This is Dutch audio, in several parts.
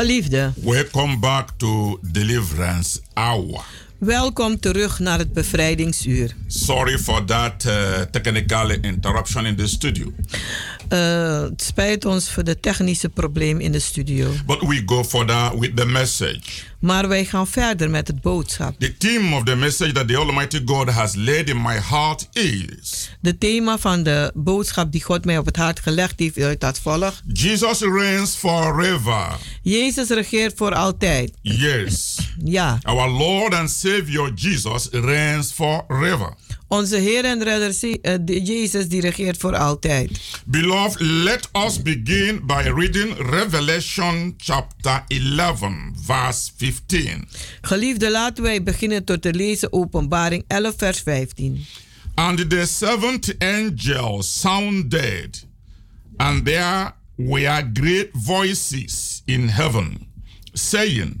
Geliefde, welcome back to Deliverance Hour. welkom terug naar het bevrijdingsuur. Sorry for that uh, technical interruption in the studio. Eh, het spijt ons voor de technische probleem in de studio. But we go further with the message. Maar wij gaan verder met het boodschap. The theme of the message that the Almighty God has laid in my heart is De thema van de boodschap die God mij op het hart gelegd heeft uit dat volgt. Jesus reigns forever. Jezus regeert voor altijd. Yes. Ja, Our Lord and Savior Jesus reigns forever. Onze Heer en Redder eh, Jezus die regeert voor altijd. Beloved, let us begin by reading Revelation chapter 11, verse 15. Geliefde, laten wij beginnen tot te lezen Openbaring 11 vers 15. And the seventh angel sounded, and there were great voices in heaven, saying,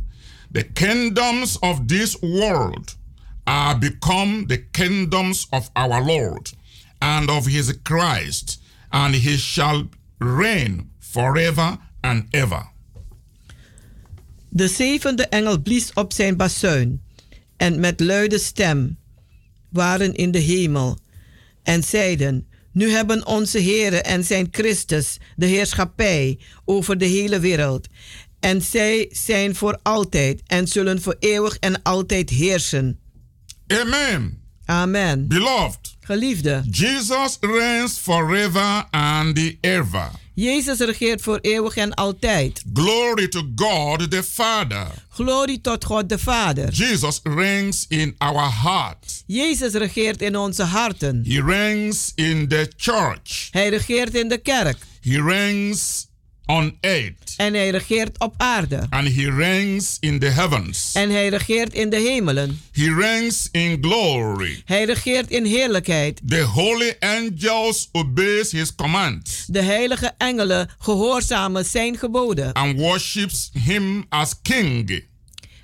The kingdoms of this world are become the kingdoms of our Lord and of his Christ, and he shall reign forever and ever. De zevende engel blies op zijn bazuin en met luide stem waren in de hemel en zeiden: Nu hebben onze Heere en zijn Christus de heerschappij over de hele wereld. En zij zijn voor altijd en zullen voor eeuwig en altijd heersen. Amen. Amen. Beloved, Geliefde, Jesus reigns forever and ever. Jezus regeert voor eeuwig en altijd. Glory to God the Father. Glorie tot God de Vader. Jesus reigns in our heart. Jezus regeert in onze harten. He reigns in the church. Hij regeert in de kerk. He reigns on earth. En hij regeert op aarde. And he reigns in the heavens. En hij regeert in de hemelen. He reigns in glory. Hij regeert in heerlijkheid. The holy angels obeys his commands De heilige engelen gehoorzamen zijn geboden. and worships him as king.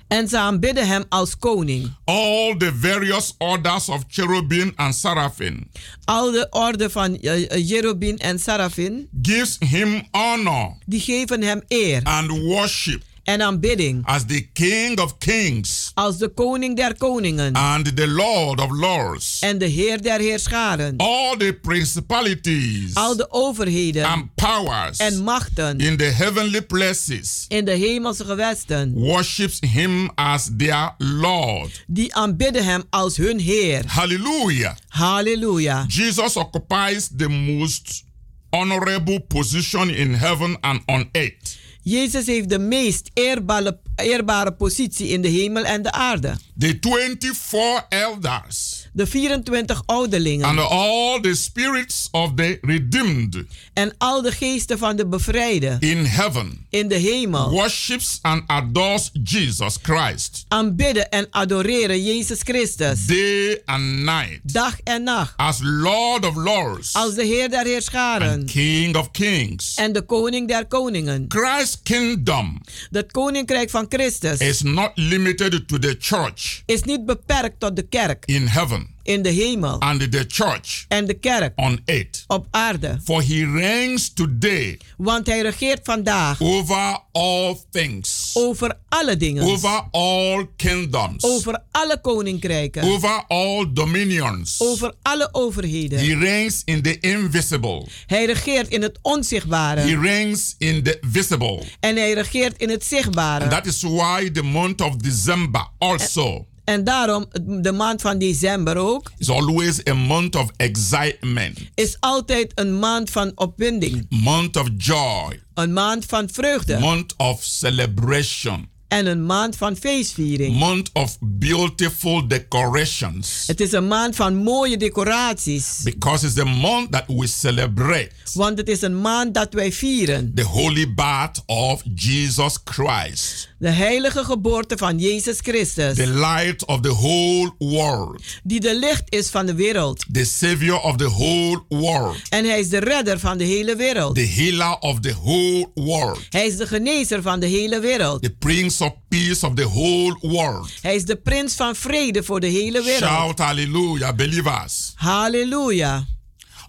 En ze aanbidden hem als koning. All the various orders of cherubim and seraphim. Al de orde van uh, Jerubin en Sarafin, gives him honor. Die geven hem eer. And worship en aanbidding. as the king of kings Als de koning der koningen and the lord of lords. en de heer der heerscharen. All the principalities Al de overheden and powers en machten in the heavenly places in de hemelse gewesten. worships him as their lord. Die aanbidden hem als hun heer. Hallelujah. Halleluja. Jesus occupies the most honorable position in heaven and on earth. Jezus heeft de meest eerbare, eerbare positie in de hemel en de aarde. The 24 elders De 24 ouderlingen. And all the spirits of the redeemed en al de geesten van de bevrijden. in heaven in de hemel. worships and adores Jesus Christ. Aanbidden en adoreren Jezus Christus. Day and night. Dag en nacht. As Lord of Lords als de Heer der Heerscharen. and King of Kings. en de Koning der Koningen. Christ's kingdom Het Koninkrijk van Christus is not limited to the church is niet beperkt tot de kerk. in heaven in de hemel and the church en de kerk on earth. op aarde. For he reigns today Want hij regeert vandaag over all things, over alle dingen. over all kingdoms, Over alle koninkrijken. over all dominions. Over alle overheden. He reigns in the invisible. Hij regeert in het He onzichtbare. reigns in the visible. En hij regeert in het And zichtbare. that is why the month of December also En daarom, de maand van december ook, is always a month of excitement, is altijd een maand van opwinding. month of joy, Een maand van vreugde. month of celebration, En een maand van feestviering. month of beautiful decorations. Het is een maand van mooie decoraties. Because it's the month that we celebrate Want het is een maand dat wij vieren. the holy birth of Jesus Christ, De heilige geboorte van Jezus Christus. the light of the whole world, Die de licht is van de wereld. the savior of the whole world, En hij is de redder van de hele wereld. the healer of the whole world, Hij is de genezer van de hele wereld. the prince of peace of the whole world. Hij is de prins van vrede voor de hele wereld. Shout hallelujah, believers. Halleluja.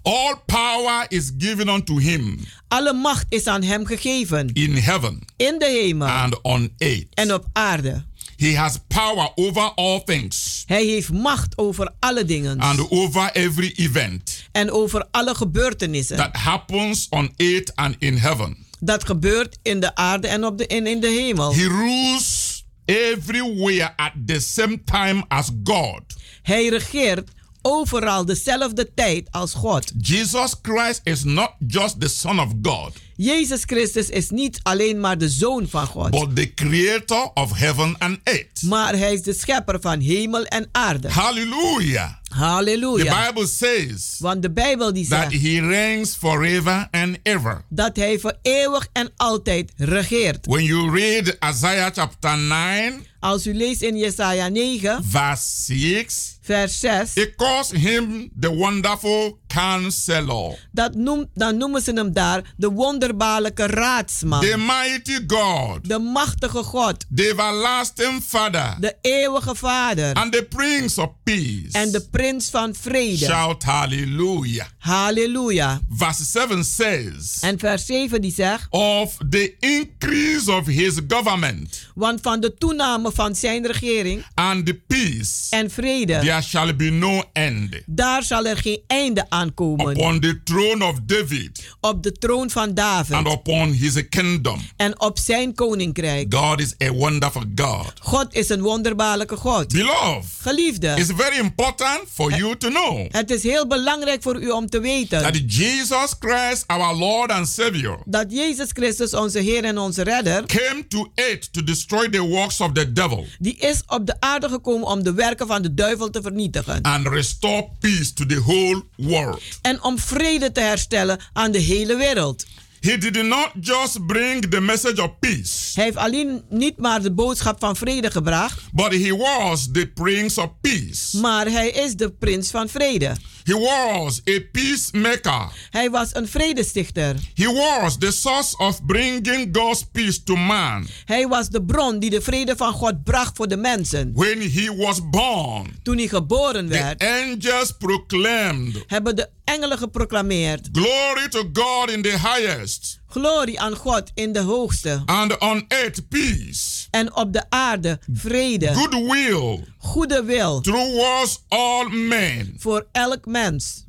All power is given unto him Alle macht is aan hem gegeven. in heaven In de hemel and on earth. en op aarde. He has power over all things Hij heeft macht over alle dingen. and over every event En over alle gebeurtenissen. that happens on earth and in heaven. Dat gebeurt in de aarde en, op de, in de hemel. He rules everywhere at the same time as God. Hij regeert overal dezelfde tijd als God. Jesus Christ is not just the Son of God, Jezus Christus is niet alleen maar de zoon van God. but the creator of heaven and earth. Maar hij is de schepper van hemel en aarde. Hallelujah. The Halleluja. Bible says Want de Bijbel die that zegt he reigns forever and ever. dat hij voor eeuwig en altijd regeert. When you read Isaiah chapter 9, Als u leest in Jesaja 9, verse 6, vers 6, it calls him the wonderful counselor, dat noemt, dan noemen ze hem daar de wonderbaarlijke raadsman. the mighty God, De machtige God, the everlasting Father, de eeuwige Vader and the Prince of Peace. en de prins van vrede. Shout hallelujah. Halleluja. Verse 7 says, En vers 7 die zegt, Of the increase of his government want van de toename van zijn regering and the peace, en vrede, there shall be no end. daar zal er geen einde aan komen. Upon the throne of David Op de troon van and David upon his kingdom. en op zijn koninkrijk. God is a wonderful God. God is een wonderbaarlijke God. Beloved, Geliefde, it's very important for you to know het is heel belangrijk voor u om te weten that Jesus Christ, our Lord and Savior, dat Jezus Christus, onze Heer en onze Redder, came to earth to destroy the works of the devil die is op de aarde gekomen om de werken van de duivel te vernietigen. and restore peace to the whole world. En om vrede te herstellen aan de hele wereld. He did not just bring the message of peace, Hij heeft alleen niet maar de boodschap van vrede gebracht, but he was the Prince of Peace. maar hij is de prins van vrede. He was a peacemaker. Hij was een vredestichter. He was the source of bringing God's peace to man. Hij was de bron die de vrede van God bracht voor de mensen. When he was born, Toen hij geboren the werd, angels proclaimed, hebben de engelen geproclameerd: Glory to God in the highest, Glorie aan God in de hoogste. and on earth peace, En op de aarde vrede, goodwill goede wil towards all men. voor elk mens.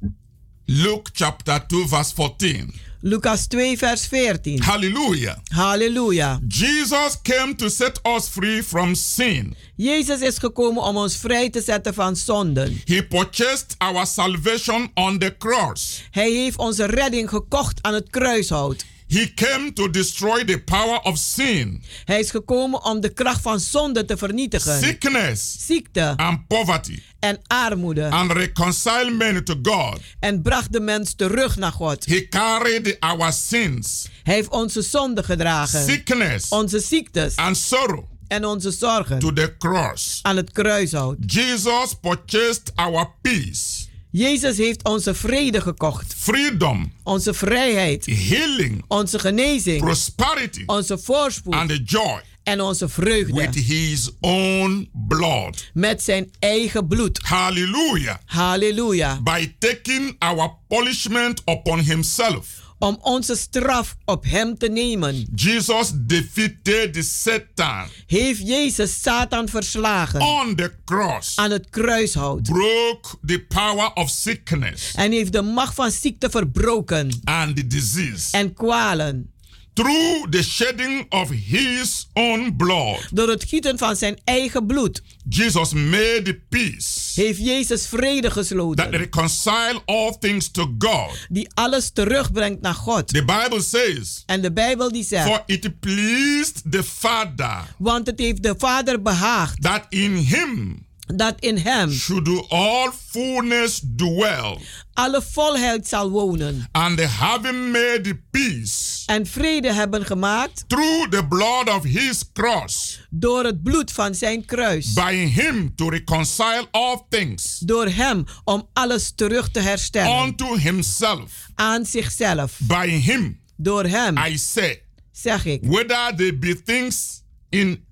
Luke chapter 2, verse 14. Lucas 2, vers 14. Hallelujah. Halleluja. Jesus came to set us free from sin. Jezus is gekomen om ons vrij te zetten van zonden. He purchased our salvation on the cross. Hij heeft onze redding gekocht aan het kruishout. He came to destroy the power of sin, Hij is gekomen om de kracht van zonde te vernietigen. sickness, Ziekte and poverty, en armoede. and reconcile men to God. En bracht de mens terug naar God. He carried our sins, Hij heeft onze zonden gedragen. sickness, Onze ziektes and sorrow en onze zorgen to the cross. aan het kruishout. Jesus purchased our peace, Jezus heeft onze vrede gekocht. freedom, Onze vrijheid. healing, Onze genezing. prosperity, Onze voorspoed. and the joy En onze vreugde. with his own blood. Met zijn eigen bloed. Hallelujah. Halleluja. By taking our punishment upon himself. Om onze straf op hem te nemen. Jesus defeated Satan Heeft Jezus Satan verslagen. on the cross, Aan het kruishout. broke the power of sickness En heeft de macht van ziekte verbroken. and the disease. En kwalen. Through the shedding of his own blood, Door het gieten van zijn eigen bloed. Jesus made peace Heeft Jezus vrede that gesloten. reconcile all things to God. Die alles terugbrengt naar God. The Bible says, En de Bijbel die zegt. For it pleased the Father Want het heeft de Vader behaagd. that in him Dat in hem should all fullness dwell, alle volheid zal wonen. and having made peace En vrede hebben gemaakt through the blood of his cross, door het bloed van zijn kruis. by him to reconcile all things Door hem om alles terug te herstellen. unto himself. Aan zichzelf. By him, Door hem, I say, zeg ik. whether they be things in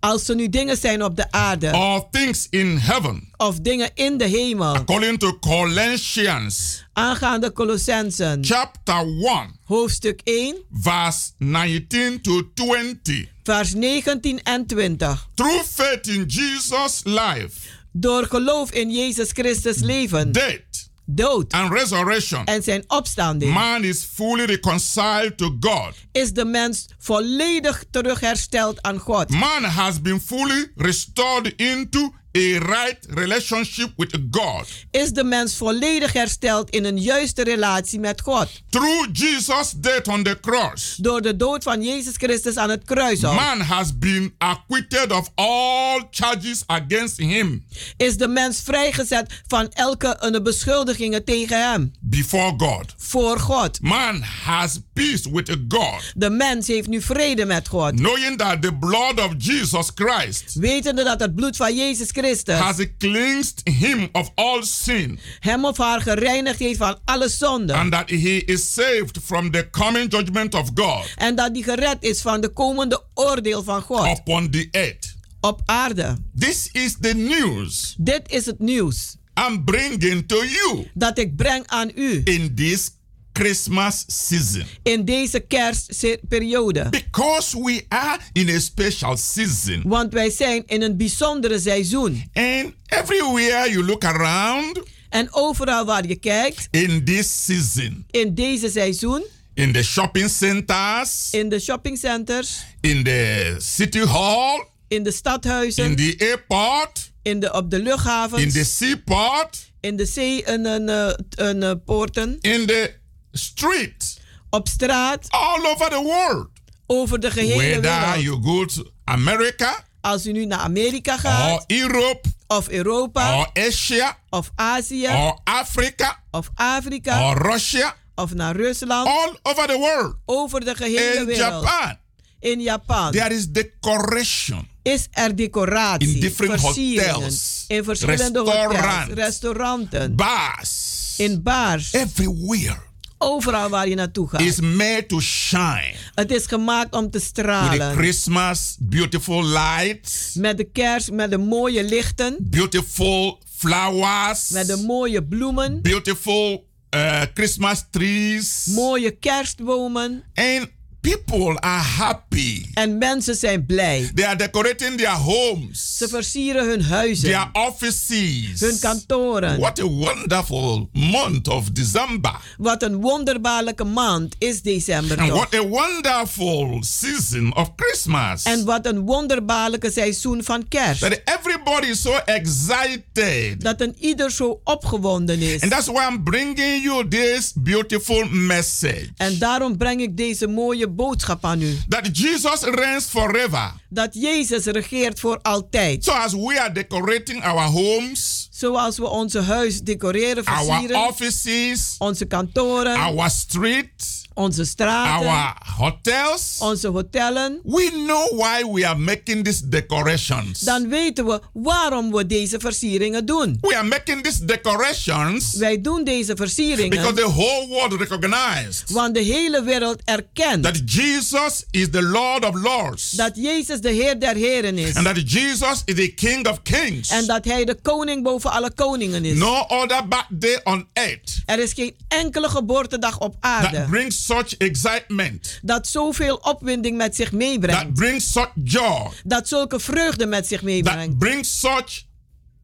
Als er nu dingen zijn op de aarde. Or things in heaven, of dingen in de hemel, according to Colossians. Aangaande Colossensen, chapter 1, hoofdstuk 1, verse 19 to 20. vers 19 en 20. Through faith in Jesus' life, Door geloof in Jezus Christus leven, death, dood and resurrection, en zijn opstanding, man is fully reconciled to God. is de mens volledig terughersteld aan God. Man has been fully restored into a right relationship with God. Is de mens volledig hersteld in een juiste relatie met God. Through Jesus' death on the cross, Door de dood van Jezus Christus aan het kruis. man has been acquitted of all charges against him Is de mens vrijgezet van elke een beschuldigingen tegen hem. before God. Voor God. Man has peace with God, De mens heeft nu vrede met God. knowing that the blood of Jesus Christ Wetende dat het bloed van Jezus Christus has cleansed him of all sin hem of haar gereinigd heeft van alle zonde. and that he is saved from the coming judgment of God En dat die gered is van de komende oordeel van God upon the earth. op aarde. This is the news Dit is het nieuws I'm bringing to you dat ik breng aan u in this Christmas season. in deze kerstperiode. Because we are in a special season. Want wij zijn in een bijzondere seizoen. And everywhere you look around En overal waar je kijkt, in this season, in deze seizoen, in the shopping centers, in de shoppingcenters, in the city hall, in de stadhuizen, in the airport, in de, op de in luchthavens, the seaport, in de zee en, en, eh, en, eh, poorten, in the street, op straat, all over the world. over de gehele Whether wereld. you go to America Als u nu naar Amerika gaat, or Europe of Europa, or Asia of Azië, or Africa of Afrika, or Russia, of naar Rusland, all over the world. over de gehele In wereld. Japan, In Japan. There is decoration. Is er decoratie, In different hotels, in verschillende restaurants, hotels, restauranten, bars, in bars, everywhere overal waar je naartoe gaat. is made to shine Het is gemaakt om te with the stralen. Christmas beautiful lights, Met de kerst, met de mooie lichten, beautiful flowers, met de mooie bloemen, beautiful uh, Christmas trees, mooie kerstbomen. and people are happy. En mensen zijn blij. They are decorating their homes, Ze versieren hun huizen, their offices. hun kantoren. What a wonderful month of December. Wat een wonderbaarlijke maand is december And what a wonderful season of Christmas. En wat een wonderbaarlijke seizoen van kerst. that everybody is so excited. Dat een ieder zo opgewonden is. And that's why I'm bringing you this beautiful message. En daarom breng ik deze mooie boodschap aan u. That Jesus reigns forever. Dat Jezus regeert voor altijd. So as we are decorating our homes, Zoals we onze huis decoreren, our versieren. offices, Onze kantoren, our street, onze straten, our hotels, onze hotellen. we know why we are making these decorations. Dan weten we waarom we deze versieringen doen. We are making these decorations Wij doen deze because versieringen the whole world recognized want de hele wereld erkent that Jesus is the Lord of Lords. dat Jezus de Heer der Heren is. And that Jesus is the King of Kings. En dat Hij de koning boven alle koningen is. No other birthday on earth Er is geen enkele geboortedag op aarde that brings such excitement, dat zoveel opwinding met zich that meebrengt. brings such joy, Dat zulke vreugde met zich meebrengt. that brings such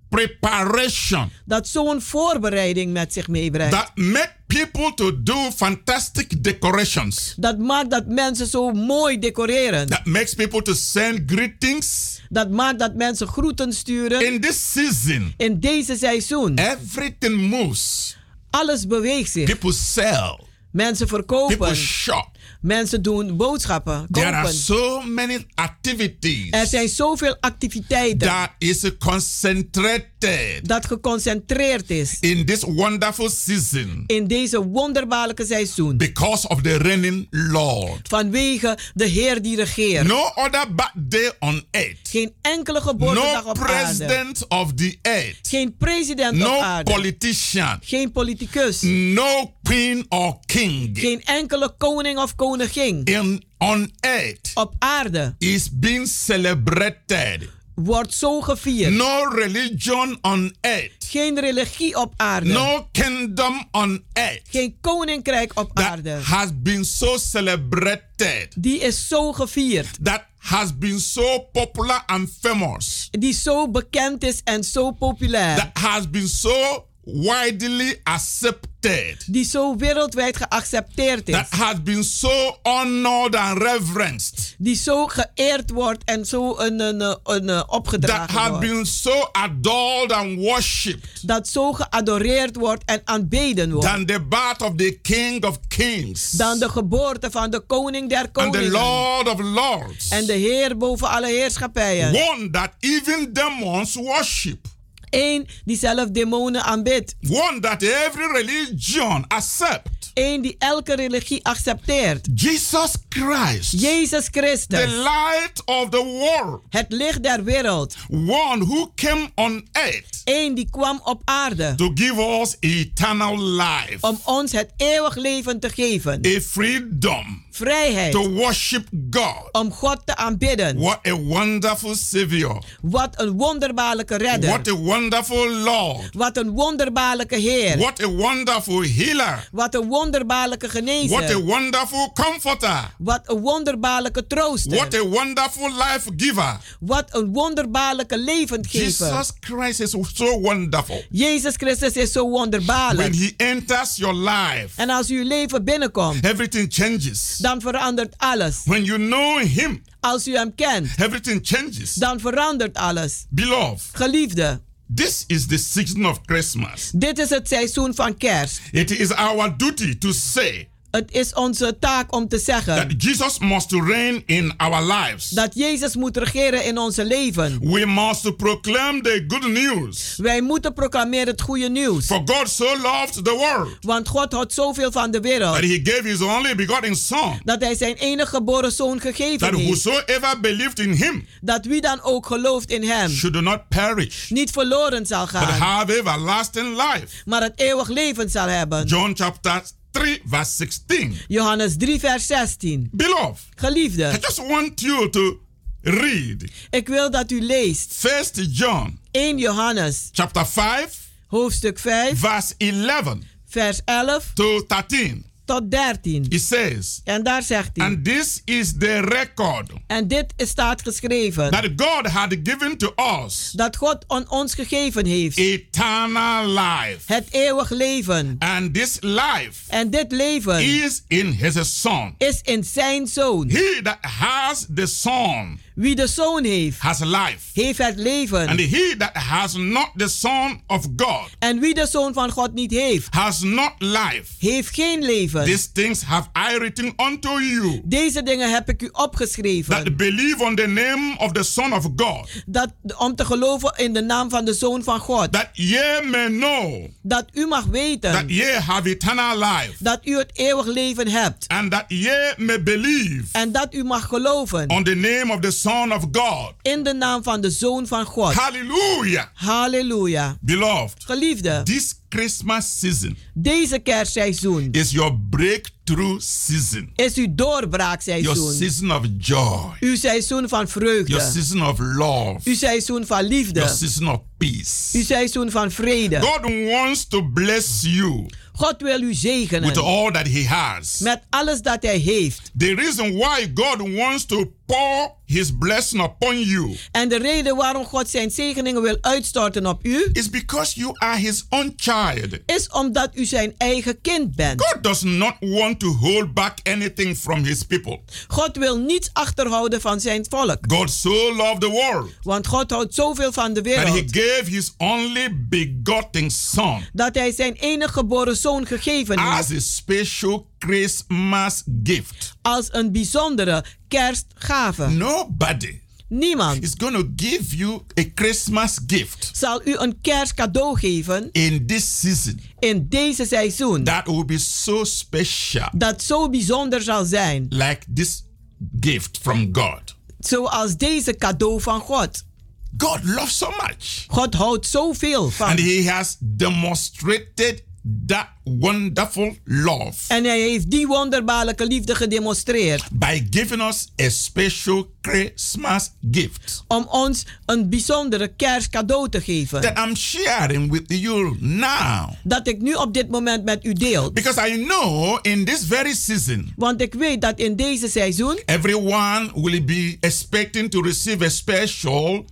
preparation, Dat zo'n voorbereiding met zich meebrengt. that make people to do fantastic decorations, Dat maakt dat mensen zo mooi decoreren. that makes people to send greetings. Dat maakt dat mensen groeten sturen. In this season, In deze seizoen. everything moves. Alles beweegt zich. People sell, Mensen verkopen. Mensen doen boodschappen. There are Kopen. so many activities Er zijn zoveel activiteiten. that is concentrated Dat geconcentreerd is. in this wonderful season In deze wonderbaarlijke seizoen. because of the reigning Lord. Vanwege de Heer die regeert. No other birthday on earth, Geen enkele geboortedag no op aarde. president of the earth, Geen president op no aarde. politician, Geen politicus. no queen or king Geen enkele koning of koningin. in on earth op aarde is being celebrated. Wordt zo gevierd. No religion on earth, Geen religie op aarde. no kingdom on earth Geen koninkrijk op that aarde. has been so celebrated, Die is zo gevierd. that has been so popular and famous, Die zo bekend is en zo populair. that has been so widely accepted, Die zo wereldwijd geaccepteerd is. that has been so honored and reverenced, Die zo geëerd wordt en zo een, een, een, een, that opgedragen has wordt. been so adored and worshipped Dat zo geadoreerd wordt en aanbeden wordt. than the birth of the King of Kings Dan de geboorte van de koning der and the koningen. Lord of Lords. En de Heer boven alle heerschappijen. One that even demons worship. Eén die zelf demonen aanbidt. One that every religion accept. Eén die elke religie accepteert. Jesus Christ, Jezus the Christus. light of the world. Het licht der wereld. One who came on earth Eén die kwam op aarde. to give us eternal life, Om ons het eeuwig leven te geven. a freedom Vrijheid. to worship God. Om God te aanbidden. What a wonderful Savior. Wat een wonderbaarlijke redder. What a wonderful Lord. Wat een wonderbaarlijke Heer. What a wonderful healer. Wat een wonderbaarlijke genezer. What a wonderful comforter. Wat een wonderbaarlijke trooster. What a wonderful life giver. Wat een wonderbaarlijke levendgever. Jesus Christ is so wonderful. Jezus Christus is zo wonderbaarlijk. When he enters your life, En als uw leven binnenkomt, everything changes. Dan verandert alles. When you know him, Als u hem kent, everything changes. dan verandert alles. Beloved, Geliefde, this is the season of Christmas. dit is het seizoen van kerst. It is our duty to say Het is onze taak om te zeggen that Jesus must reign in our lives. dat Jezus moet regeren in onze leven. We must proclaim the good news. Wij moeten proclameren het goede nieuws. For God so loved the world Want God houdt zoveel van de wereld. that he gave his only begotten Son, Dat hij zijn enige geboren zoon gegeven that heeft. whosoever believed in him Dat wie dan ook gelooft in hem should not perish, niet verloren zal but gaan. have everlasting life. Maar het eeuwig leven zal hebben. John chapter 3, verse 16. Johannes 3 vers 16. Beloved, I Geliefde, just want you to read ik wil dat u leest 1 John 1 Johannes chapter 5, hoofdstuk 5 verse 11 vers 11 to 13. Tot 13. It says, En daar zegt hij. And this is the record En dit staat geschreven. that God had given to us Dat God aan ons gegeven heeft. eternal life. Het eeuwig leven. And this life En dit leven is in his Son. is in zijn zoon. He that has the Son Wie de zoon heeft, has life. heeft het And leven. he that has not the Son of God En wie de zoon van God niet heeft, has not life. heeft geen leven. These things have I written unto you Deze dingen heb ik u that opgeschreven. believe on the name of the Son of God, Dat, om te geloven in de naam van de zoon van God. that ye may know Dat u mag that weten ye have eternal life, dat u het eeuwig leven hebt. and that ye may believe En dat u mag geloven on the name of the Son of God. in de naam van de zoon van God. Hallelujah. Halleluja. Beloved, Geliefde, this Christmas season deze kerstseizoen is your breakthrough season, is uw your doorbraakseizoen. season of joy, Uw seizoen van your vreugde. season of love, Uw seizoen van your liefde. season of peace. Uw seizoen van vrede. God wants to bless you God wil u with zegenen all that He has. met alles dat hij heeft. The reason why God wants to pour His blessing upon you En de reden waarom God zijn zegeningen wil uitstorten op u, is because you are His own child. is omdat u zijn eigen kind bent. God does not want to hold back anything from His people. God wil niets achterhouden van zijn volk. God so loved the world Want God houdt zoveel van de that He wereld gave His only begotten Son dat hij zijn enige geboren zoon gegeven heeft as a special Christmas gift. als een bijzondere kerstgave. Nobody Niemand. Is going to give you a Christmas gift zal u een kerstcadeau geven in this season. in deze seizoen. That will be so special. Dat zo bijzonder zal zijn, like this gift from God. zoals deze cadeau van God. God loves so much. God houdt zoveel van. And He has demonstrated that wonderful love En hij heeft die wonderbaarlijke liefde gedemonstreerd. by giving us a special Christmas gift Om ons een bijzondere kerstcadeau te geven. that I'm sharing with you now. Dat ik nu op dit moment met u deel. Because I know in this very season, Want ik weet dat in deze seizoen everyone will be expecting to receive a special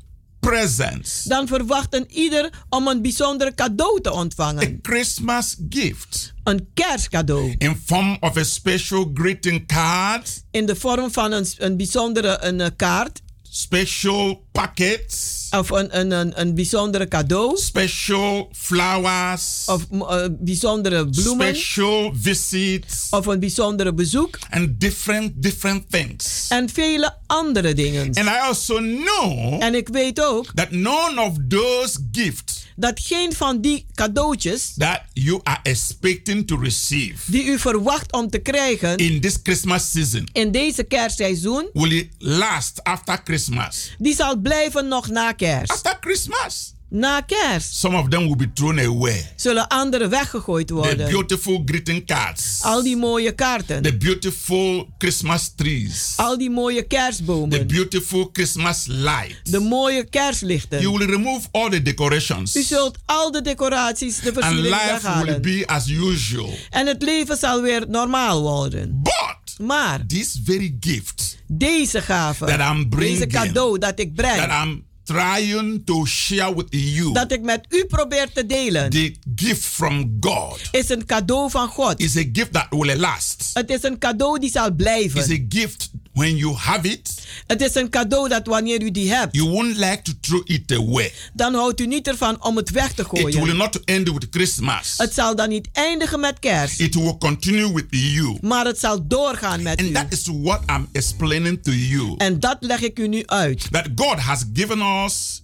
present, dan verwacht een ieder om een bijzondere cadeau te a ontvangen. Christmas gift Een kerstcadeau. in form of a special greeting card, In de vorm van een, een bijzondere een, eh, kaart. special packets, Of een, een, een, een bijzondere cadeau. special flowers, Of eh, bijzondere bloemen. special visits, Of een bijzondere bezoek. and different different things. En vele andere dingen. And I also know En ik weet ook that none of those gifts dat geen van die cadeautjes that you are expecting to receive die u verwacht om te krijgen in this Christmas season in deze kerstseizoen, will last after Christmas. die zal blijven nog na kerst. After Christmas, Na kerst some of them will be thrown away. zullen anderen weggegooid The worden. beautiful greeting cards, Al die mooie kaarten. the beautiful Christmas trees, Al die mooie the kerstbomen. beautiful Christmas lights. De mooie You kerstlichten. will remove all the decorations, U zult al de decoraties, de and versieringen life will be as usual. En het leven zal weer normaal worden. But Maar this very gift deze gave, That I'm bringing. deze cadeau dat ik that breng, I'm trying to share with you, dat ik met u probeer te delen, the gift from God, is een cadeau van God. is a gift that will last. Het is een cadeau die zal blijven. a gift when you have it, Het is een cadeau dat wanneer u die hebt, you won't like to throw it away. dan houdt u niet ervan om het weg te It will gooien. not end with Christmas. Het zal dan niet eindigen met kerst, It will continue with you. maar het zal doorgaan met And u. that is what I'm explaining to you. En dat leg ik u nu uit. That God has given us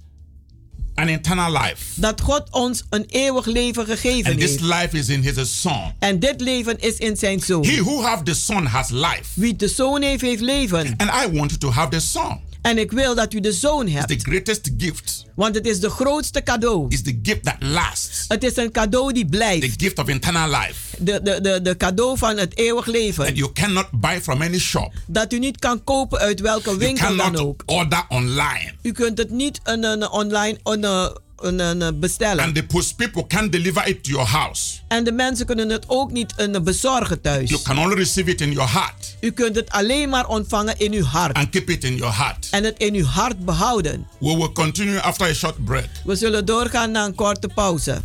an eternal life. Dat God ons een eeuwig leven gegeven And this heeft. life is in his son. En dit leven is in zijn zoon. He who have the son has life. Wie de zoon heeft, heeft leven. And I want to have the son. En ik wil dat u de zoon The hebt. greatest gift Want het is de grootste cadeau. is the gift that lasts. Het is een cadeau die The blijft. gift of eternal life. De, de, de, de cadeau van het eeuwig leven. you cannot buy from any shop. Dat u niet kan kopen uit welke You winkel dan cannot ook. order online. U kunt het niet een, een, online een, een bestellen. And the post people can't deliver it to your house. En de mensen kunnen het ook niet een, bezorgen You thuis. can only receive it in your heart U kunt het alleen maar ontvangen in uw hart. and keep it in your heart. En het in uw hart behouden. We will continue after a short break. We zullen doorgaan naar een korte pauze.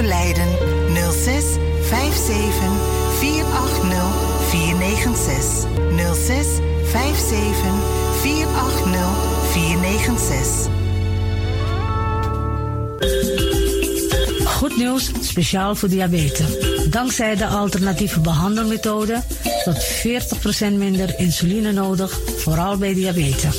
Overlijden 06 57 480 496. 06 57 480 496. Goed nieuws, speciaal voor diabetes. Dankzij de alternatieve behandelmethode tot 40% minder insuline nodig, vooral bij diabetes.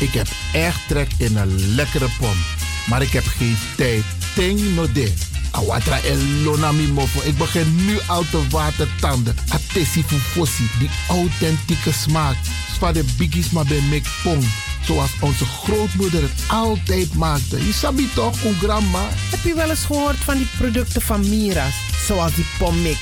Ik heb echt trek in een lekkere pom. Maar ik heb geen tijd. Ting no de. Awatra elona mofo. Ik begin nu al te watertanden. Atesi fufosi. Die authentieke smaak. Zwa de biggies maar bij mek pom. Zoals onze grootmoeder het altijd maakte. Je sabi toch, grandma? Heb je wel eens gehoord van die producten van Mira's? Zoals die pommix.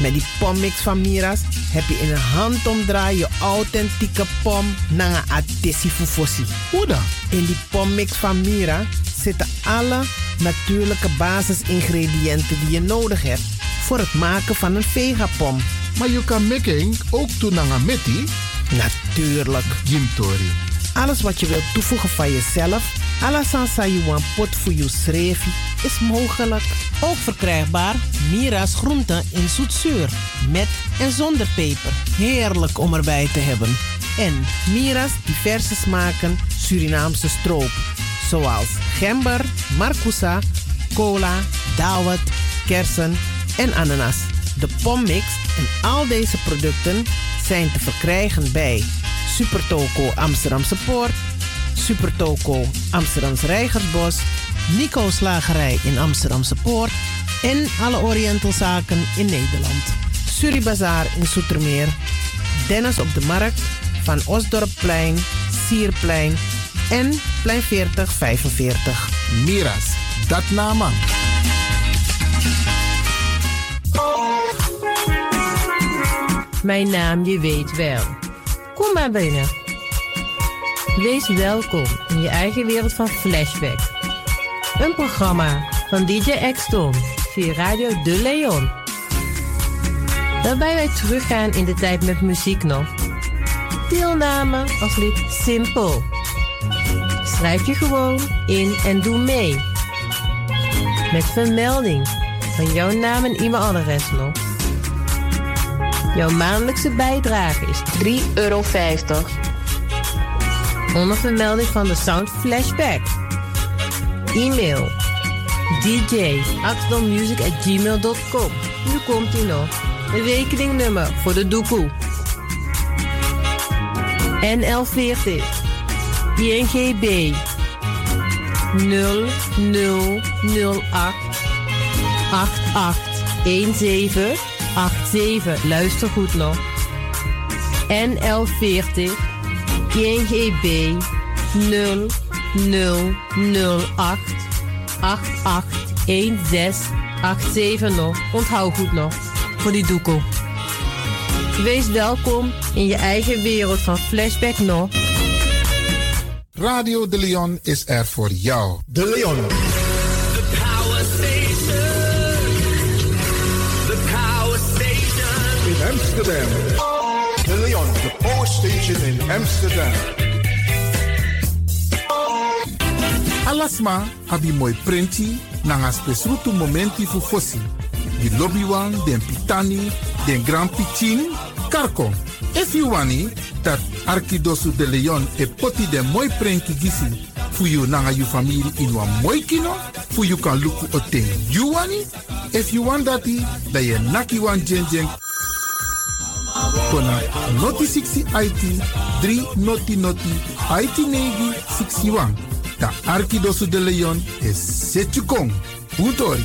Met die pommix van Mira's heb je in een handomdraai je authentieke pom naar een fufosi. Hoe dan? In die pommix van Mira zitten alle natuurlijke basisingrediënten die je nodig hebt voor het maken van een vegapom. Maar je kan making ook doen aan. Natuurlijk. Jim Tori. Alles wat je wilt toevoegen van jezelf, alla sansa you want pot voor je schreefje, is mogelijk. Ook verkrijgbaar Mira's groenten in zoetzuur, met en zonder peper. Heerlijk om erbij te hebben. En Mira's diverse smaken Surinaamse stroop, zoals gember, marcousa, cola, dawet, kersen en ananas. De pommix en al deze producten zijn te verkrijgen bij Supertoco Amsterdamse Poort, Supertoco Amsterdamse Reigersbos, Nico Slagerij in Amsterdamse Poort en alle Orientalzaken in Nederland. Suribazaar in Soetermeer, Dennis op de Markt, Van Osdorpplein, Sierplein en Plein 4045. Miras, dat nama. Mijn naam je weet wel. Kom maar binnen. Wees welkom in je eigen wereld van Flashback. Een programma van DJ X-Ton via Radio De Leon. Waarbij wij teruggaan in de tijd met muziek nog. Deelname als lid simpel. Schrijf je gewoon in en doe mee. Met vermelding van jouw naam en e-mailadres nog. Jouw maandelijkse bijdrage is 3,50 euro. Onder vermelding van de Sound Flashback. E-mail dj gmail.com. Nu komt ie nog. Rekeningnummer voor de doekoe. NL40 INGB 0008 8817 87. Luister goed nog. NL40 INGB 0008 881687 nog. Onthoud goed nog. Voor die doekoe. Wees welkom in je eigen wereld van Flashback nog. Radio De Leon is er voor jou. De Leon. In Amsterdam. In Amsterdam. Alasma abi moi prenti nanga spesrutu momenti fu fosi. Di lobby wan, den pitani, den grand pitin, karko. If you wani, dat Arkidosu de Leon e poti den moi prenki gisi fu you nanga you family in wan moi kino, fu you kan luku o ten you wani. If you want dati, da ye naki wan kona noti 60 IT 3 noti noti IT negi 61. Da Arkidosu de Leon is Setjukong. Utori.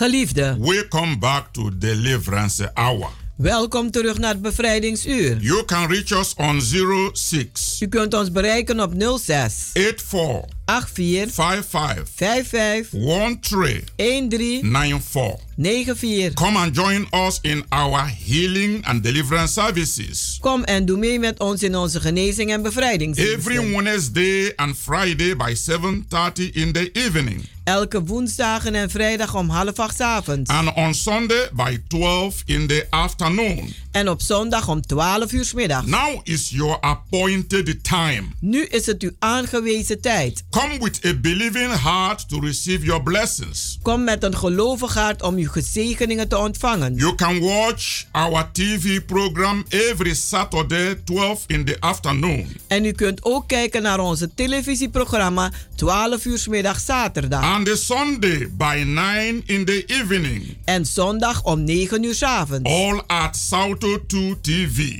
Geliefde, welcome back to Deliverance Hour. welkom terug naar het bevrijdingsuur. You can reach us on 06 U kunt ons bereiken op 06 84 84 55 55 13 13 94. 94. Come and join us in our healing and deliverance services. Kom en doe mee met ons in onze genezing en bevrijdingsdiensten. Every Wednesday and Friday by 7:30 in the evening. Elke woensdagen en vrijdag om half acht avonds. And on Sunday by 12 in the afternoon. En op zondag om 12 uur 's middags. Now is your appointed time. Nu is het uw aangewezen tijd. Come with a believing heart to receive your blessings. Kom met een gelovig hart om uw gezegeningen te ontvangen. You can watch our TV program every Saturday 12 in the afternoon. En u kunt ook kijken naar onze televisieprogramma 12 uur middag zaterdag. And the Sunday by 9 in the evening. En zondag om 9 uur avonds. All at Salto 2 TV.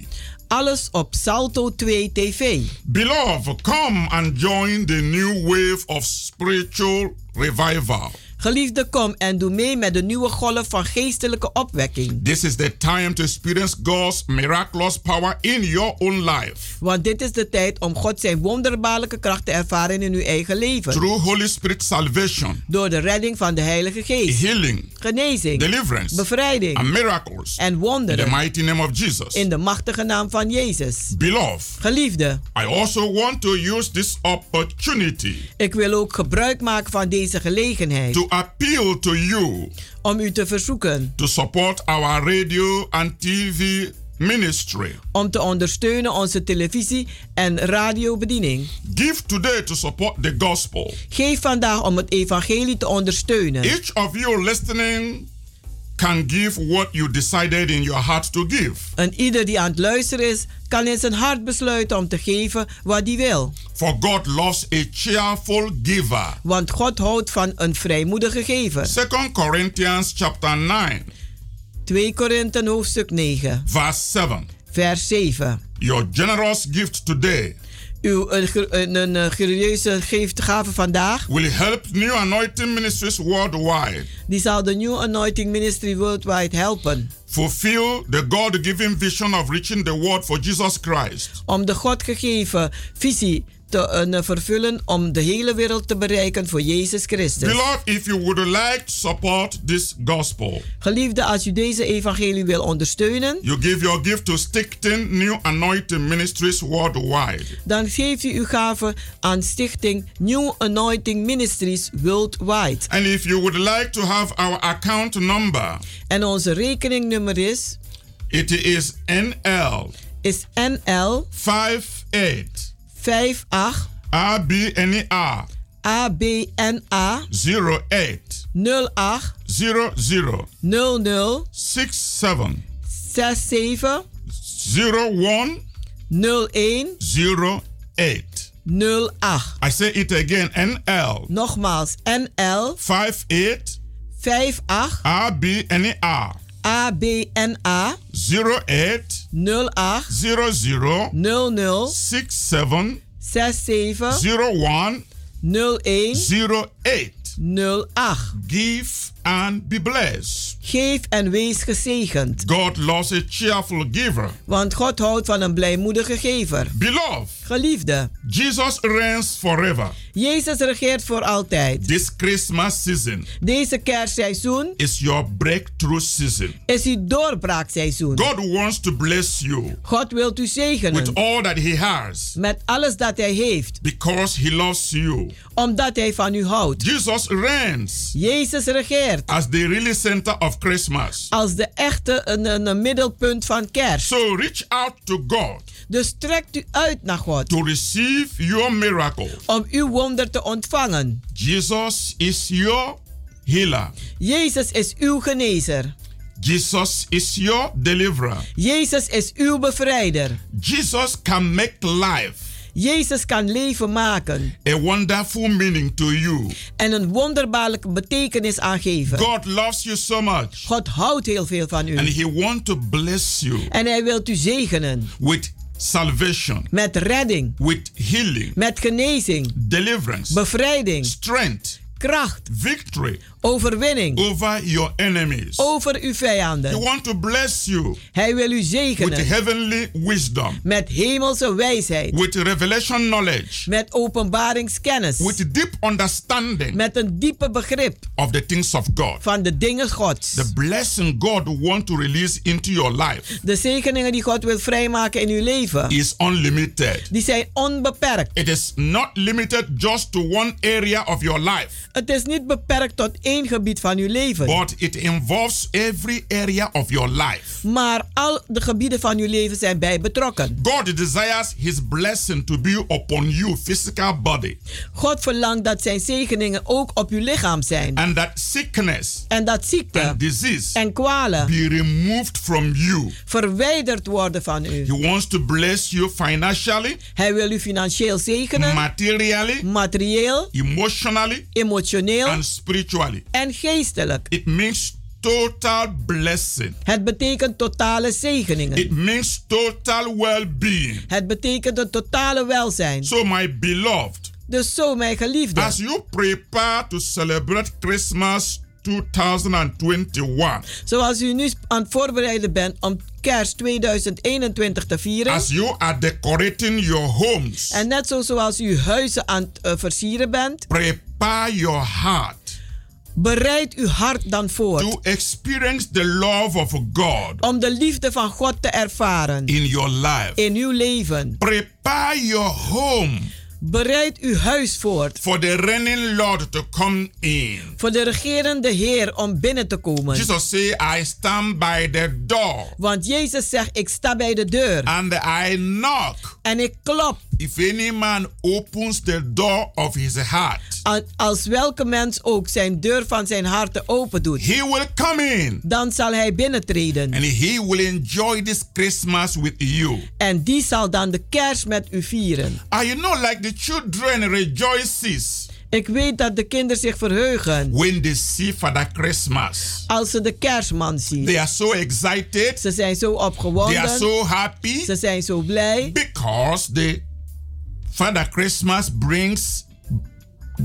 Alles op Salto 2 TV. Beloved, come and join the new wave of spiritual revival. Geliefde, kom en doe mee met de nieuwe golf van geestelijke opwekking. This is the time to experience God's miraculous power in your own life. Want dit is de tijd om God zijn wonderbaarlijke kracht te ervaren in uw eigen leven. Through Holy Spirit salvation, Door de redding van de Heilige Geest. healing, Genezing. deliverance, Bevrijding. and miracles. En In the wonderen. mighty name of Jesus. In de machtige naam van Jezus. Beloved, Geliefde, I also want to use this opportunity ik wil ook gebruik maken van deze gelegenheid. to appeal to you Om u te verzoeken to support our radio and TV ministry. om te ondersteunen onze televisie- en radiobediening. Give today to support the gospel. Geef vandaag om het evangelie te ondersteunen. Each of you listening can give what you decided in your heart to give. En ieder die aan het luisteren is, kan in zijn hart besluiten om te geven wat hij wil. For God loves a cheerful giver. Want God houdt van een vrijmoedige gever. 2 Corinthians chapter 9, 2 Korinthe hoofdstuk 9, verse 7. vers 7. Your generous gift today Uw een, een, een, serieuze geefgave vandaag, will help New Anointing Ministries worldwide die zal de New Anointing Ministry Worldwide helpen. fulfill the God given vision of reaching the world for Jesus Christ. Om de God gegeven visie te eh, vervullen om de hele wereld te bereiken voor Jezus Christus. Beloved, if you would like to support this gospel, Geliefde, als u deze evangelie wil ondersteunen, you give your gift to Stichting New Anointing Ministries worldwide. dan geeft u uw gave aan stichting New Anointing Ministries Worldwide. And if you would like to have our account number, En onze rekeningnummer is, it is NL is NL 58 58 ABNA ABNA 08 08 00 00 67 67 01 01 08. 08. I say it again NL Nogmaals, NL 58 58 ABNA ABNA 08 08 00 00 67 67 01 01 08. 08. Give and be blessed. Geef en wees gezegend. God loves a cheerful giver. Want God houdt van een blijmoedige gever. Beloved, Geliefde, Jesus reigns forever. Jezus regeert voor altijd. This Christmas season Deze kerstseizoen is your breakthrough season. is uw doorbraakseizoen. God wants to bless you God wilt u with zegenen all that He has met alles dat hij heeft, because He loves you. omdat hij van u houdt. Jesus reigns Jezus regeert as the really center of Christmas. als de echte een, een, een middelpunt van kerst. So reach out to God Dus trekt u uit naar God to receive your miracle. om uw wonder te ontvangen. Jesus is your healer. Jezus is uw genezer. Jesus is your deliverer. Jezus is uw bevrijder. Jesus can make life Jezus kan leven maken a wonderful meaning to you. en een wonderbaarlijke betekenis aangeven. God loves you so much God houdt heel veel van u. and He wants to bless you En hij wil u zegenen with salvation, met redding, with healing, met genezing, deliverance, bevrijding, strength, kracht, victory overwinning over your enemies. over uw He vijanden. wants to bless you Hij wil u with zegenen heavenly wisdom, met hemelse wijsheid, with revelation knowledge, met openbaringskennis, with deep understanding met een diepe begrip of the things of God. van de dingen Gods. The blessing God wants to release into your life De zegeningen die God wil vrijmaken in uw leven, is unlimited. die zijn onbeperkt. It is not limited just to one area of your life, Het is niet beperkt tot één gebied van uw leven, but it involves every area of your life. maar al de gebieden van uw leven zijn bij betrokken. God desires His blessing to be upon you, physical body, God verlangt dat zijn zegeningen ook op uw lichaam zijn. and that sickness En dat ziekte and disease en kwalen be removed from you. verwijderd worden van u. He wants to bless you financially, Hij wil u financieel zegenen, materially, materieel, emotionally, emotioneel and spiritually. en geestelijk. It means total blessing. Het betekent totale zegeningen. It means total well-being. Het betekent een totale welzijn. So my beloved, Dus zo, mijn geliefde, as you prepare to celebrate Christmas 2021, zoals u nu aan het voorbereiden bent om kerst 2021 te vieren. as you are decorating your homes, En net zo zoals u huizen aan het eh, versieren bent, prepare your heart bereid uw hart dan voor to experience the love of God om de liefde van God te ervaren in your life. in uw leven. Prepare your home Bereid uw huis voor for the reigning Lord to come in. voor de regerende Heer om binnen te komen. Jesus said, I stand by the door Want Jezus zegt, ik sta bij de deur and I knock. en ik klop. If any man opens the door of his heart, Al- Als welke mens ook zijn deur van zijn hart open doet, he will come in dan zal hij binnentreden. and he will enjoy this Christmas with you. En die zal dan de kerst met u vieren. Are you know like the children rejoices Ik weet dat de kinderen zich verheugen when they see Father Christmas. als ze de kerstman zien. They are so excited. Ze zijn zo They are opgewonden. so happy Ze zijn zo blij. because the Father Christmas brings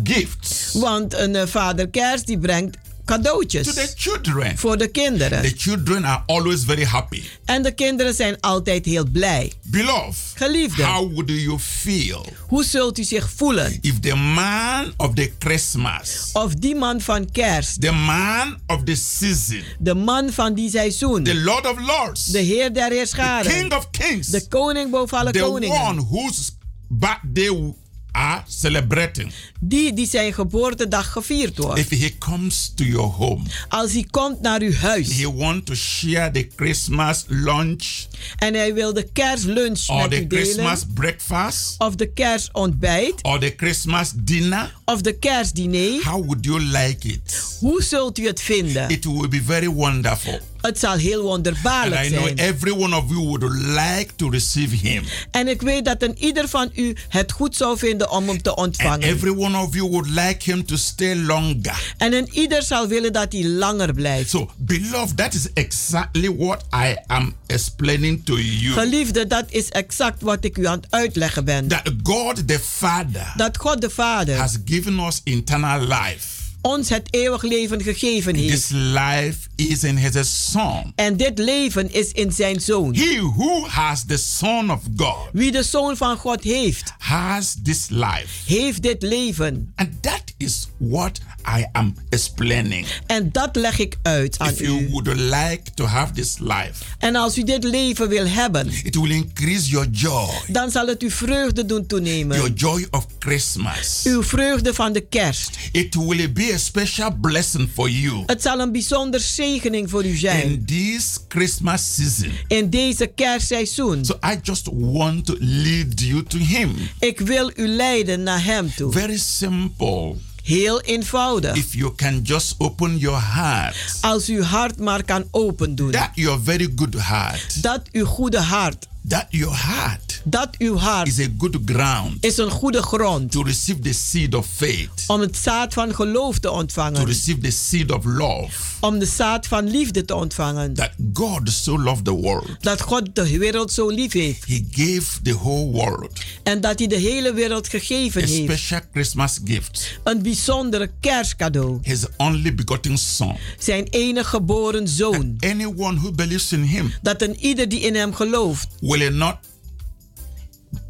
gifts Want een eh, vader kerst die brengt to cadeautjes the children. voor de kinderen. The children are always very happy. En de kinderen zijn altijd heel blij. Beloved, Geliefde, how would you feel hoe zult u zich voelen? if the man of the Christmas, Of die man van kerst, the man of the season, de man van die seizoen, the Lord of Lords, de Heer der the Heerscharen, King of Kings, de koning boven alle the koningen, one whose birthday are celebrating, die die zijn geboortedag gevierd wordt. if he comes to your home, Als hij komt naar uw huis. he want to share the Christmas lunch en hij wil de kerstlunch met the u delen, Christmas breakfast of de kerstontbijt, or the Christmas dinner, of de kerstdiner, how would you like it? Hoe zult u het vinden? It will be very wonderful. Het zal heel And wonderbaarlijk I know zijn. every one of you would like to receive him. En ik weet dat een ieder van u het goed zou vinden om hem te And ontvangen. every one of you would like him to stay longer. En een ieder zal willen dat hij langer blijft. So, beloved, that is exactly what I am explaining to you. Geliefde, dat is exact wat ik u aan het uitleggen ben. That God the Father Dat God de Vader has given us eternal life. Ons het eeuwig leven gegeven This heeft. life is in his Son. En dit leven is in zijn Zoon. He who has the Son of God Wie de Zoon van God heeft, has this life. heeft dit leven. And that is what I am explaining. En dat leg ik uit aan If you u. would like to have this life, En als u dit leven wil hebben, it will increase your joy, dan zal het uw vreugde doen your toenemen. joy of Christmas. Uw vreugde van de kerst. It will be a special blessing for you Het zal een bijzonder zegening voor u zijn. in this Christmas season. In deze kerstseizoen. So I just want to lead you to Him. Ik wil u leiden naar hem toe. Very simple. Heel eenvoudig. If you can just open your heart, Als u hart maar kan open doen. that your very good heart, Dat uw goede hart. That your heart Dat uw hart is a good ground is een goede grond. to receive the seed of faith, Om het zaad van geloof te to ontvangen. receive the seed of love. Om de zaad van liefde te ontvangen. That God so loved the world, Dat God de wereld zo lief heeft. He gave the whole world En dat hij de hele wereld gegeven a heeft. special Christmas gift, Een bijzondere kerstcadeau. His only begotten Son. Zijn enige geboren zoon. Anyone who believes in Him Dat een ieder die in hem gelooft will not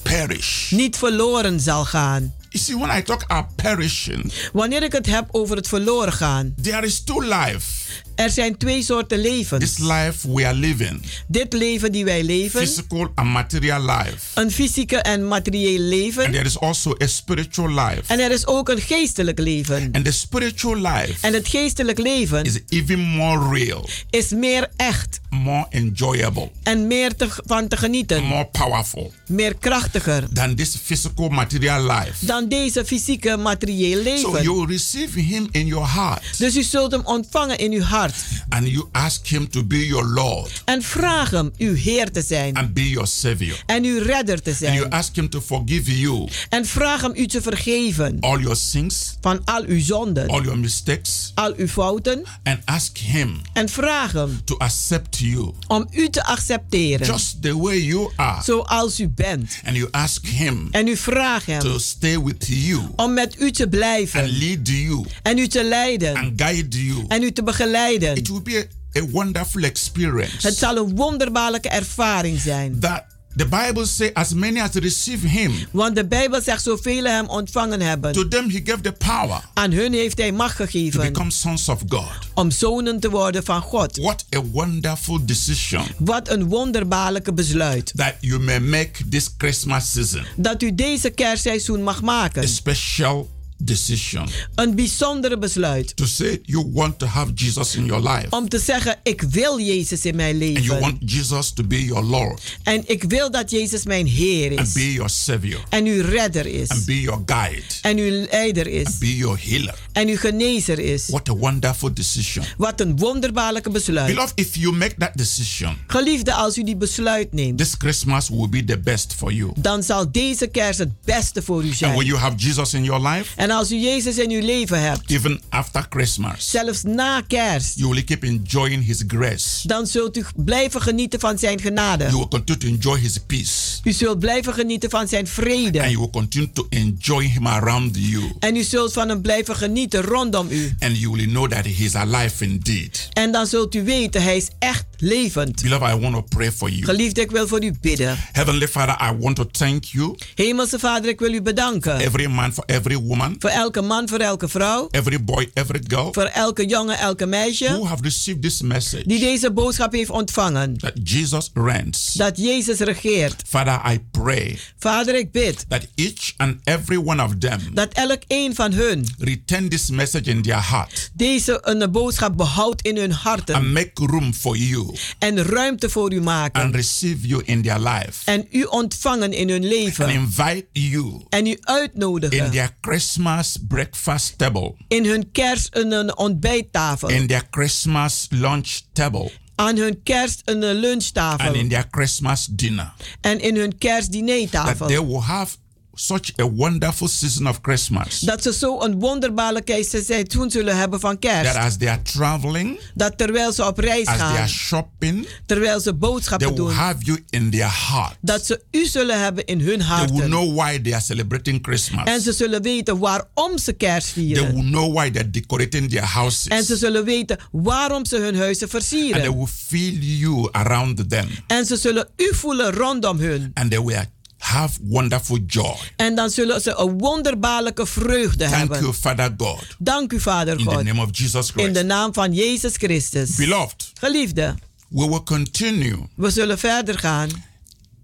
perish. niet verloren zal gaan. You see, when I talk about perishing, Wanneer ik het heb over het verloren gaan. there is two life. Er zijn twee soorten levens. This life we are living, Dit leven die wij leven. physical and material life. Een fysieke en materieel leven. And there is also a spiritual life. En er is ook een geestelijk leven. And the spiritual life En het geestelijk leven is even more real, is meer echt. more enjoyable, En meer te, van te genieten. more powerful Meer krachtiger. than this physical material life. Dan deze fysieke materieel So leven. you will receive Him in your heart Dus u zult hem ontvangen in uw hart. and you ask Him to be your Lord En vraag hem uw Heer te zijn. and be your Savior. En uw redder te And you zijn. ask Him to forgive you En vraag hem u te vergeven. all your sins, Van al uw zonden. all your mistakes, Al uw fouten. and ask Him En vraag hem to accept you om u te accepteren. just the way you are. Zoals u bent. And you ask Him En u vraagt hem to stay with you om met u te and blijven. lead you En u te leiden. and guide you. En u te begeleiden. It will be a, a wonderful experience. Het zal een wonderbaarlijke ervaring zijn. that the Bible says, as many as receive Him, Want de Bijbel zegt zoveel hem ontvangen hebben. to them He gave the power Aan hun heeft hij macht to gegeven become sons of God. om zonen te worden van God. What a wonderful decision Wat een wonderbaarlijke besluit. that you may make this Christmas season. Dat u deze kerstseizoen mag A maken. special decision Een bijzondere besluit. to say you want to have Jesus in your life Om te zeggen, ik wil Jezus in mijn and you leven. want Jesus to be your Lord En ik wil dat Jezus mijn Heer and is. be your Savior En uw redder is. and be your guide En uw leider is. and be your healer. En uw genezer is. What a wonderful decision. Wat een wonderbaarlijke besluit. Beloved, if you make that decision, Geliefde, als u die besluit neemt, this Christmas will be the best for you. dan zal deze kerst het beste voor u And when zijn. you have Jesus in your life, En als u Jezus in uw leven hebt, even after Christmas, zelfs na kerst, you will keep enjoying His grace. dan zult u blijven genieten van zijn You genade. will continue to enjoy His peace. U zult blijven genieten van zijn And vrede. you will continue to enjoy Him around you. En u zult van hem blijven genieten rondom u. And you will know that He is alive indeed. En dan zult u weten, hij is echt levend. Beloved, I want to pray for you. Geliefde, ik wil voor u bidden. Heavenly Father, I want to thank you, Hemelse Vader, ik wil u bedanken. every man for every woman, Voor elke man, voor elke vrouw. every boy, every girl Voor elke jongen, elke meisje. who have received this message Die deze boodschap heeft ontvangen. that Jesus reigns. Dat Jezus regeert. Father, I pray Vader, ik bid. that each and every one of them Dat elk een van hun retain this message in their heart deze een boodschap behoudt in hun and harten. make room for you En ruimte voor u maken. and receive you in their life En u ontvangen in hun and leven. invite you En u in uitnodigen. their Christmas breakfast table, In hun kerst een, ontbijttafel. in their Christmas lunch table, Aan hun kerst een and in lunchtafel. their Christmas dinner. En in hun That kerstdinertafel. they will have such a wonderful season of Christmas. Dat ze zo een wonderbaarlijke seizoen zullen hebben van That kerst. as they are traveling, Dat terwijl ze op reis as they are gaan. shopping, Terwijl ze they boodschappen will doen. have you in their heart. Dat ze u zullen hebben in hun They will harten. know why they are celebrating En Christmas. ze zullen weten waarom ze kerst They vieren. will know why they're decorating their houses. En ze zullen weten waarom ze hun huizen And they versieren. will feel you around them. En ze zullen u voelen rondom hun. And they will have wonderful joy. En dan zullen ze een wonderbaarlijke vreugde Thank hebben. you, Father God. Dank u, Vader In the God. name of Jesus In de Christ. naam van Jezus Christus. Beloved, Geliefde, we will continue we zullen verder gaan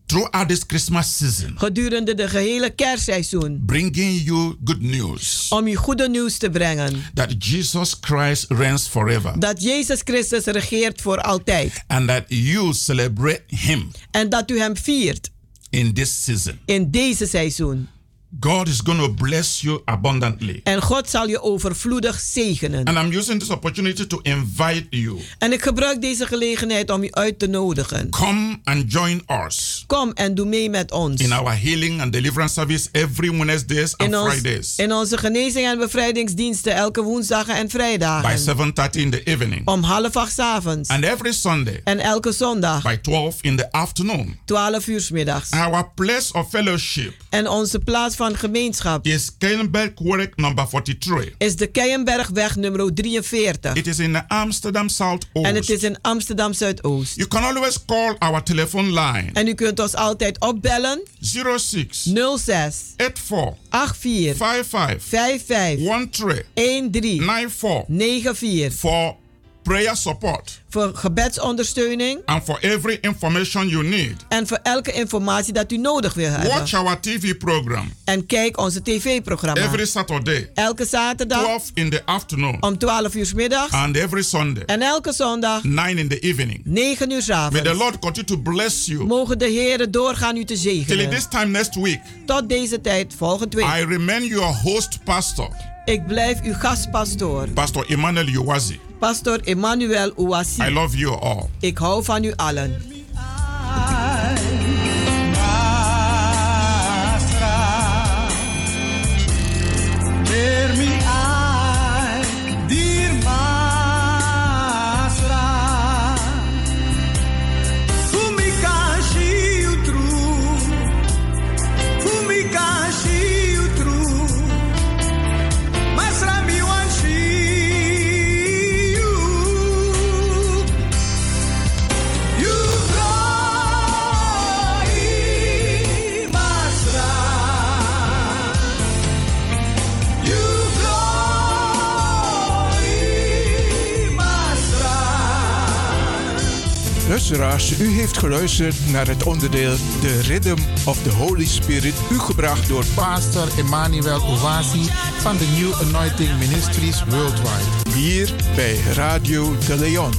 throughout this Christmas season, gedurende de gehele kerstseizoen. bringing you good news Om je goede nieuws te brengen. that Jesus Christ reigns forever Dat Jezus Christus regeert voor altijd. and that you celebrate Him En dat u hem viert in this season. in deze seizoen. God is going to bless you abundantly. En God zal je overvloedig zegenen. And I'm using this opportunity to invite you. En ik gebruik deze gelegenheid om je uit te nodigen. Come and join us Kom en doe mee met ons. in our healing and deliverance service every Wednesdays and in, ons- Fridays in onze genezing en bevrijdingsdiensten elke woensdagen en by vrijdagen. 7:30 in the evening Om half acht 's avonds. and every Sunday En elke zondag. by 12 in the afternoon. 12 uur 's middags. Our place of fellowship En onze plaats van gemeenschap. Is Kenbergwerk number 43. is de Keienbergweg nummer 43. It is in Amsterdam South En het is in Amsterdam Zuidoost. You can always call our telephone line. En u kunt ons altijd opbellen. 06 06 84 84 55 55 13 13 94 94 for prayer support voor gebedsondersteuning and for every information you need. en voor elke informatie dat u nodig wil hebben. Watch our TV program En kijk onze tv-programma. every Saturday, Elke zaterdag 12 in the afternoon, om 12 uur middags and every Sunday, en elke zondag 9 in the evening. 9 uur 's May the avonds. Lord continue to bless you. Mogen de Heer doorgaan u te Till zegenen. this time next week, Tot deze tijd volgende week. I remain your host pastor, Ik blijf uw gastpastoor. Pastor Emmanuel Uwazi. Pastor Emmanuel Ouassi. I love you all. Ik hou van u allen. Luisteraars, u heeft geluisterd naar het onderdeel The Rhythm of the Holy Spirit, u gebracht door Pastor Emmanuel Owasi van de New Anointing Ministries Worldwide. hier bij Radio de Leon.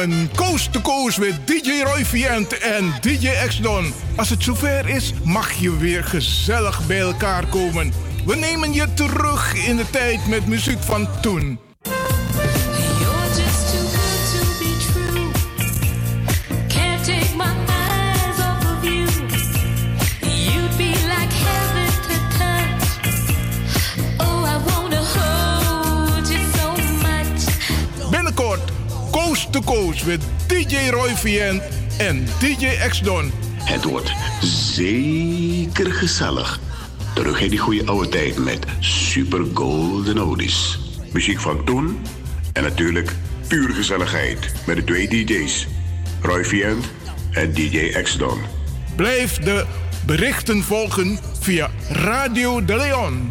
Een coast to coast met DJ Roy Vient en DJ Exdon. Als het zover is, mag je weer gezellig bij elkaar komen. We nemen je terug in de tijd met muziek van toen. met DJ Roy en DJ X-Don. Het wordt zeker gezellig. Terug in die goede oude tijd met Super Golden Oldies. Muziek van toen en natuurlijk puur gezelligheid met de twee DJ's. Roy Vien en DJ X-Don. Blijf de berichten volgen via Radio De Leon.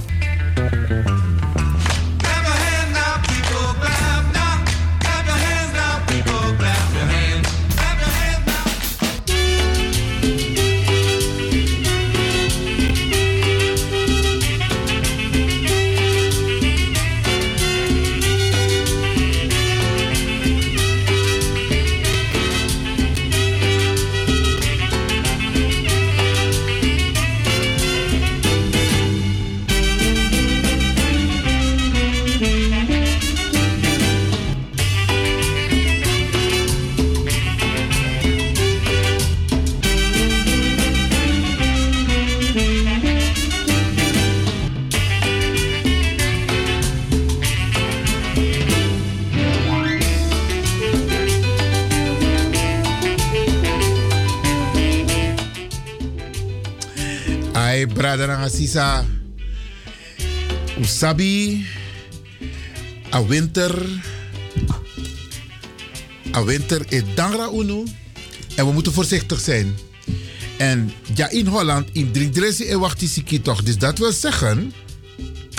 Brother Asisa. Usabi. A winter. A winter is dangra unu. En we moeten voorzichtig zijn. En ja, in Holland, in Drigdresi en Wachtisiki toch. Dus dat wil zeggen,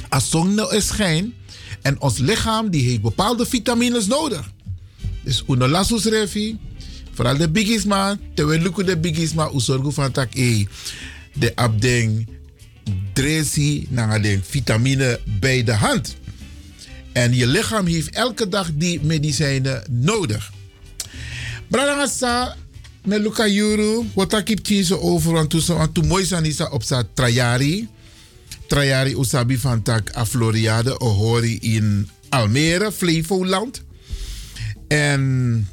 als zon nou is schijn en ons lichaam die heeft bepaalde vitamines nodig. Dus uno lasus refi, vooral de bigisma, terwijl lukken de u zorgen van tak e, de abding naar de vitamine bij de hand. En je lichaam heeft elke dag die medicijnen nodig. Bradangasa, met Luca Juru, wat ik heb over, want toen mooi zijn op sa Trajari. Trajari Usabi van tak a Floriade, Ohori in Almere, Flevoland. En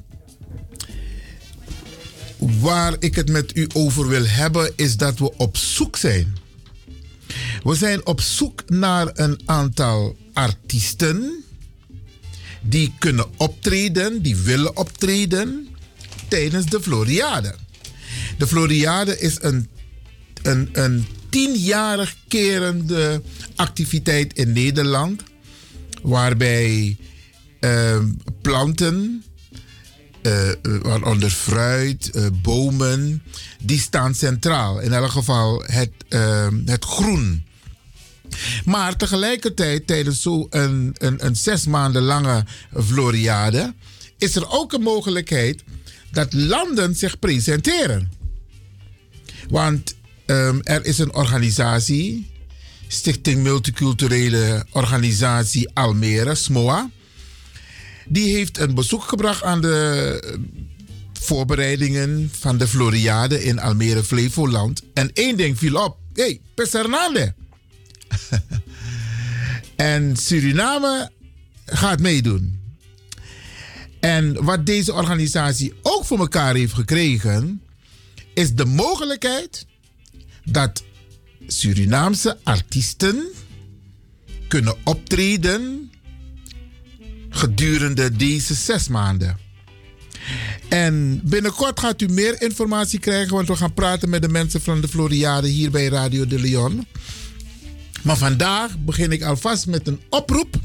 waar ik het met u over wil hebben, is dat we op zoek zijn. We zijn op zoek naar een aantal artiesten die kunnen optreden, die willen optreden tijdens de Floriade. De Floriade is een, een, een tienjarig kerende activiteit in Nederland, waarbij eh, planten, eh, waaronder fruit, eh, bomen, die staan centraal. In elk geval het, eh, het groen. Maar tegelijkertijd, tijdens zo'n een, een, een zes maanden lange Floriade, is er ook een mogelijkheid dat landen zich presenteren. Want ehm, er is een organisatie, Stichting Multiculturele Organisatie Almere, SMOA. Die heeft een bezoek gebracht aan de voorbereidingen van de Floriade in Almere, Flevoland. En één ding viel op. Hé, hey, Pesernale. en Suriname gaat meedoen. En wat deze organisatie ook voor elkaar heeft gekregen, is de mogelijkheid dat Surinaamse artiesten kunnen optreden gedurende deze zes maanden. En binnenkort gaat u meer informatie krijgen, want we gaan praten met de mensen van de Floriade hier bij Radio de Leon. Maar vandaag begin ik alvast met een oproep.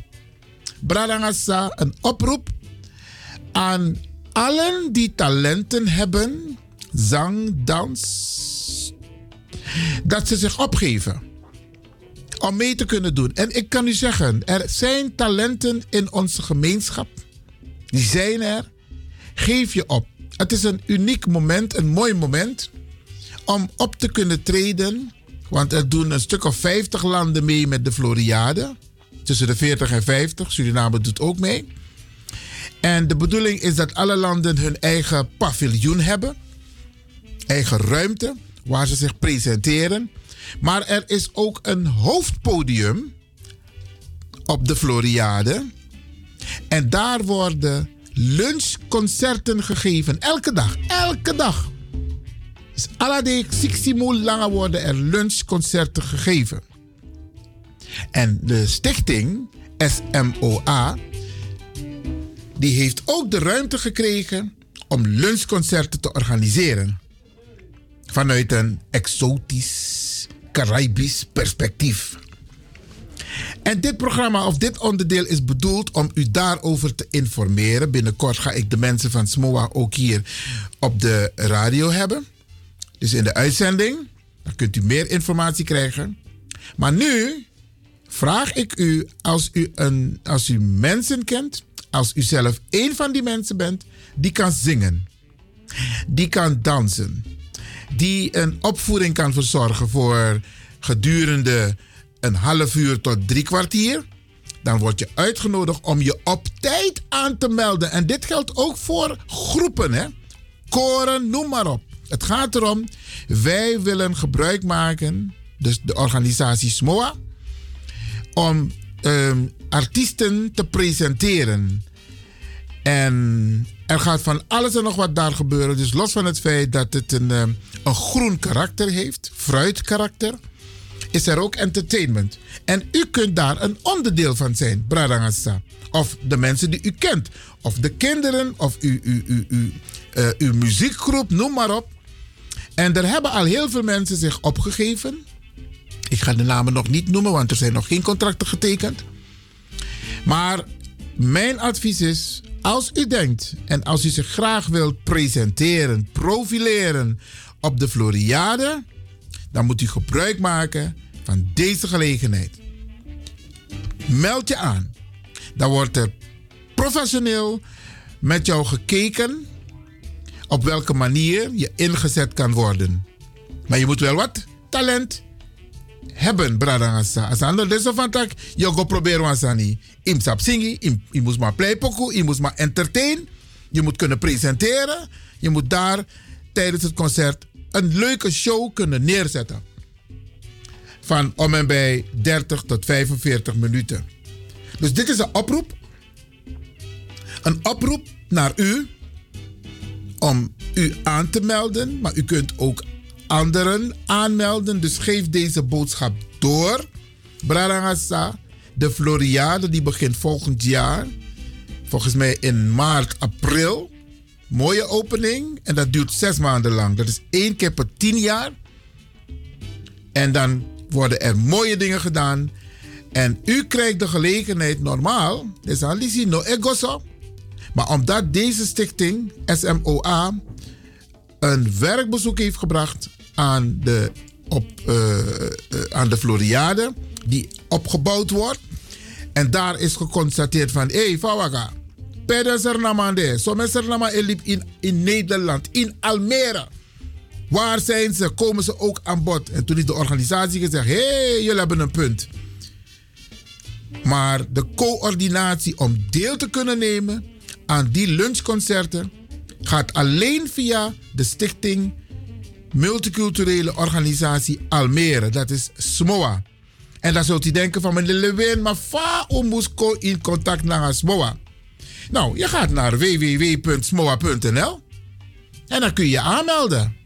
Bradangasa, een oproep aan allen die talenten hebben, zang, dans, dat ze zich opgeven om mee te kunnen doen. En ik kan u zeggen, er zijn talenten in onze gemeenschap. Die zijn er. Geef je op. Het is een uniek moment, een mooi moment om op te kunnen treden. Want er doen een stuk of 50 landen mee met de Floriade. Tussen de 40 en 50. Suriname doet ook mee. En de bedoeling is dat alle landen hun eigen paviljoen hebben. Eigen ruimte waar ze zich presenteren. Maar er is ook een hoofdpodium op de Floriade. En daar worden lunchconcerten gegeven. Elke dag. Elke dag. Dus de 16 langer worden er lunchconcerten gegeven. En de stichting SMOA die heeft ook de ruimte gekregen om lunchconcerten te organiseren. Vanuit een exotisch, Caribisch perspectief. En dit programma of dit onderdeel is bedoeld om u daarover te informeren. Binnenkort ga ik de mensen van SMOA ook hier op de radio hebben. Dus in de uitzending. Dan kunt u meer informatie krijgen. Maar nu vraag ik u, als u, een, als u mensen kent als u zelf één van die mensen bent die kan zingen, die kan dansen, die een opvoering kan verzorgen voor gedurende een half uur tot drie kwartier, dan word je uitgenodigd om je op tijd aan te melden. En dit geldt ook voor groepen, hè? koren, noem maar op. Het gaat erom, wij willen gebruik maken, dus de organisatie SMOA, om um, artiesten te presenteren. En er gaat van alles en nog wat daar gebeuren. Dus los van het feit dat het een, um, een groen karakter heeft, fruitkarakter, is er ook entertainment. En u kunt daar een onderdeel van zijn, Bradangasa. Of de mensen die u kent. Of de kinderen, of uw, uw, uw, uw, uh, uw muziekgroep, noem maar op. En er hebben al heel veel mensen zich opgegeven Ik ga de namen nog niet noemen, want er zijn nog geen contracten getekend. Maar mijn advies is, als u denkt en als u zich graag wilt presenteren, profileren op de Floriade, dan moet u gebruik maken van deze gelegenheid. Meld je aan. Dan wordt er professioneel met jou gekeken op welke manier je ingezet kan worden. Maar je moet wel wat talent hebben, bradangasa. Als ander dus van tak, je go proberen wansani. Im sap singi, im, je moet maar play pokoe, je moet maar entertain. Je moet kunnen presenteren. Je moet daar tijdens het concert een leuke show kunnen neerzetten. Van om en bij 30 tot 45 minuten. Dus dit is een oproep. Een oproep naar u om u aan te melden. Maar u kunt ook anderen aanmelden. Dus geef deze boodschap door. Brarangasa, de Floriade die begint volgend jaar. Volgens mij in maart, april. Mooie opening. En dat duurt zes maanden lang. Dat is één keer per tien jaar. En dan worden er mooie dingen gedaan. En u krijgt de gelegenheid normaal. Dus die no egoso. Maar omdat deze stichting SMOA een werkbezoek heeft gebracht aan de, op, eh, eh, aan de Floriade, die opgebouwd wordt. En daar is geconstateerd van, hé, hey, Fawaga, Peder Sernamande, sommige Sernama liep in, in Nederland, in Almere. Waar zijn ze? Komen ze ook aan bod? En toen is de organisatie gezegd, hé, hey, jullie hebben een punt. Maar de coördinatie om deel te kunnen nemen aan die lunchconcerten gaat alleen via de stichting Multiculturele Organisatie Almere. Dat is SMOA. En dan zult u denken van meneer Lewin, maar fa moest in contact naar SMOA. Nou, je gaat naar www.smoa.nl en dan kun je je aanmelden.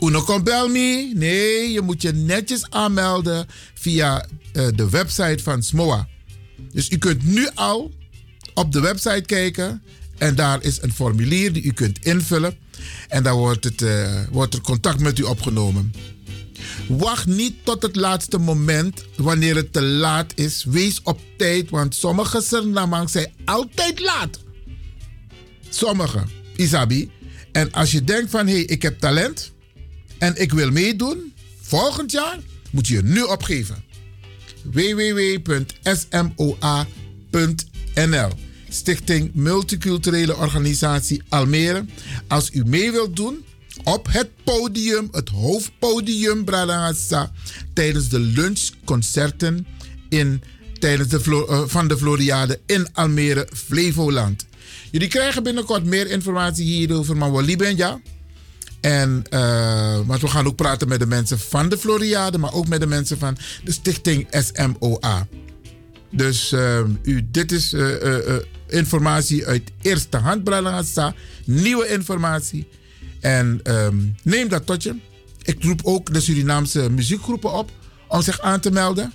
Uno komt bel me. Nee, je moet je netjes aanmelden via uh, de website van SMOA. Dus u kunt nu al op de website kijken en daar is een formulier die u kunt invullen. En dan wordt, het, uh, wordt er contact met u opgenomen. Wacht niet tot het laatste moment wanneer het te laat is. Wees op tijd, want sommige Surinamers zijn altijd laat. Sommige, Isabi. En als je denkt van, hé, hey, ik heb talent en ik wil meedoen, volgend jaar moet je je nu opgeven. www.smoa.nl Stichting Multiculturele Organisatie Almere. Als u mee wilt doen op het podium, het hoofdpodium Bradangasa, tijdens de lunchconcerten in, tijdens de, uh, van de Floriade in Almere, Flevoland. Jullie krijgen binnenkort meer informatie hierover, maar we ben ja. En, uh, we gaan ook praten met de mensen van de Floriade, maar ook met de mensen van de stichting SMOA. Dus uh, u, dit is uh, informatie uit eerste hand, Bralangasa. Nieuwe informatie. En um, neem dat tot je. Ik roep ook de Surinaamse muziekgroepen op om zich aan te melden.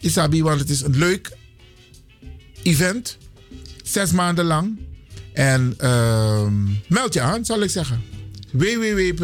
Isabi, want het is een leuk event. Zes maanden lang. En um, meld je aan, zal ik zeggen. www.smoa.nl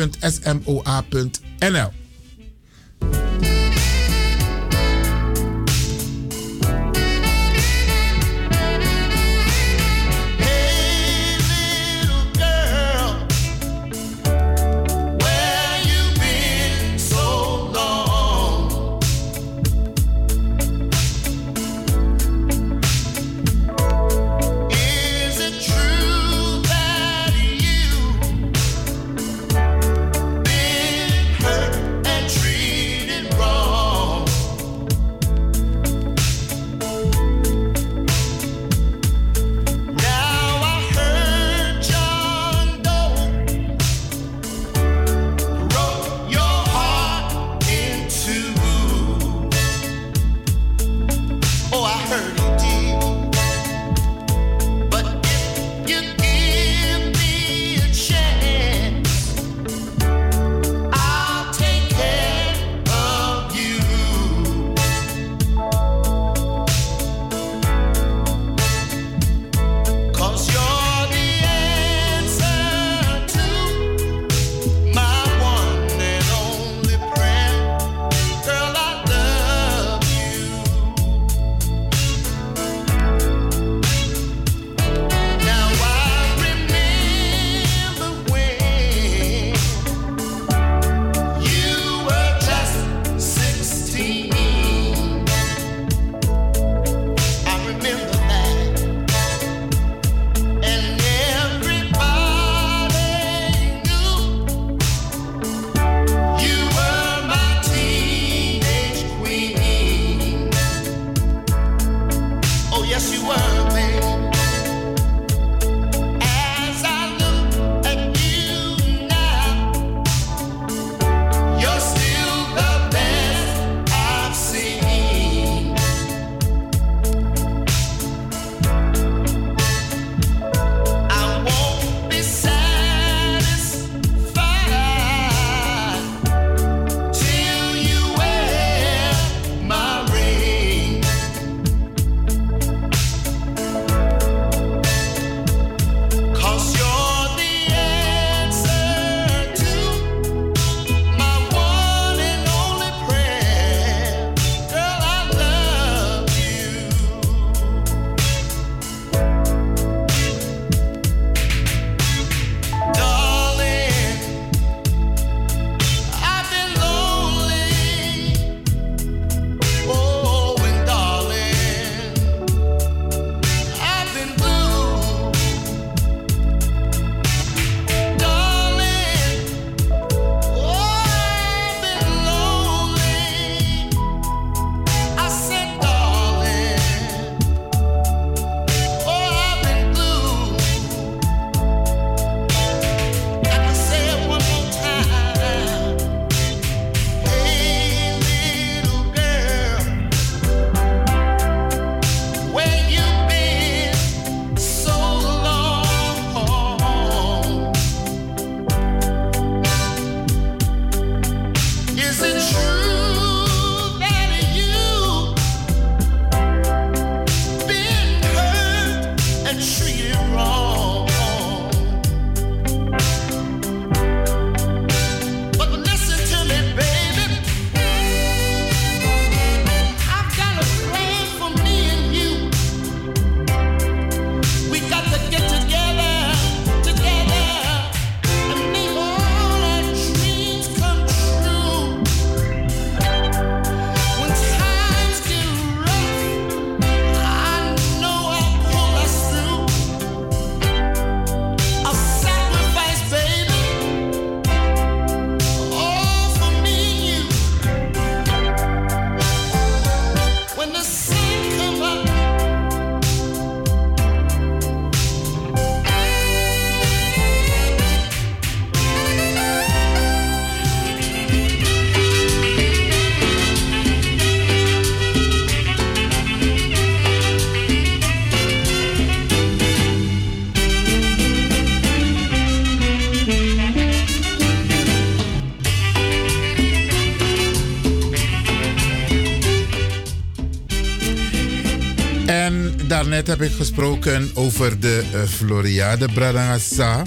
daarnet heb ik gesproken over de uh, Floriade Bradangasa.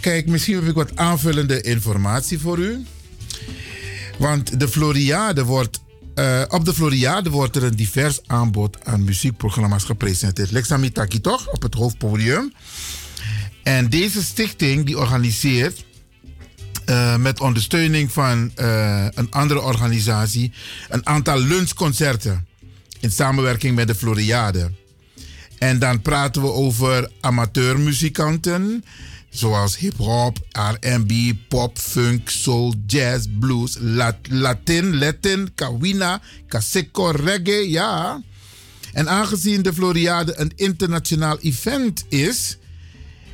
Kijk, misschien heb ik wat aanvullende informatie voor u. Want de Floriade wordt, uh, op de Floriade wordt er een divers aanbod aan muziekprogramma's gepresenteerd. Lexamitaki toch, op het hoofdpodium. En deze stichting die organiseert uh, met ondersteuning van een andere organisatie een aantal lunchconcerten in samenwerking met de Floriade. En dan praten we over amateurmuzikanten, zoals hip-hop, RB, pop, funk, soul, jazz, blues, lat Latin, Latin, Kawina, Kaseko, reggae, ja. En aangezien de Floriade een internationaal event is,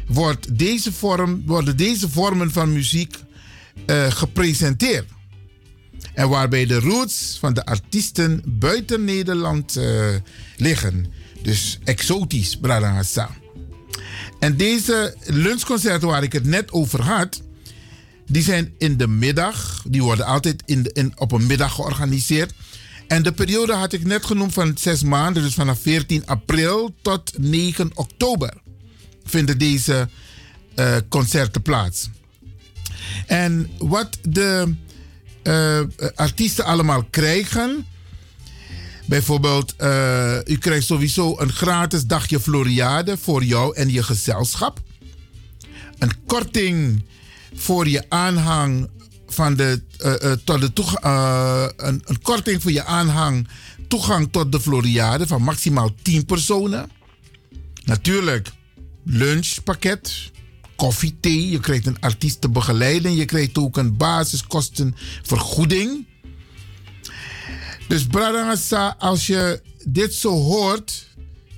wordt deze vorm, worden deze vormen van muziek uh, gepresenteerd. En waarbij de roots van de artiesten buiten Nederland uh, liggen. Dus exotisch, Bradangasa. En deze lunchconcerten waar ik het net over had, die zijn in de middag. Die worden altijd in in, op een middag georganiseerd. En de periode had ik net genoemd van zes maanden, dus vanaf 14 april tot 9 oktober vinden deze uh, concerten plaats. En wat de uh, artiesten allemaal krijgen. Bijvoorbeeld, uh, u krijgt sowieso een gratis dagje Floriade voor jou en je gezelschap. Een korting voor je aanhang van de, uh, tot de een, een, korting voor je aanhang toegang tot de Floriade van maximaal 10 personen. Natuurlijk, lunchpakket, koffie, thee. Je krijgt een artiest te begeleiden. Je krijgt ook een basiskostenvergoeding. Dus Bradangasa, als je dit zo hoort,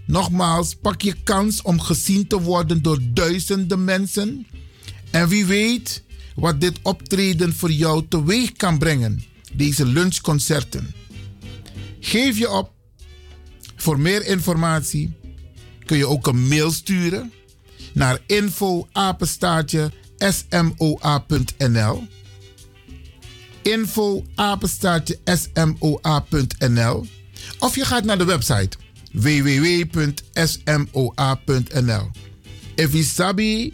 nogmaals, pak je kans om gezien te worden door duizenden mensen. En wie weet wat dit optreden voor jou teweeg kan brengen, deze lunchconcerten. Geef je op. Voor meer informatie kun je ook een mail sturen naar info apenstaartje smoa.nl. Info smoa.nl. Of je gaat naar de website www.smoa.nl. If you sabi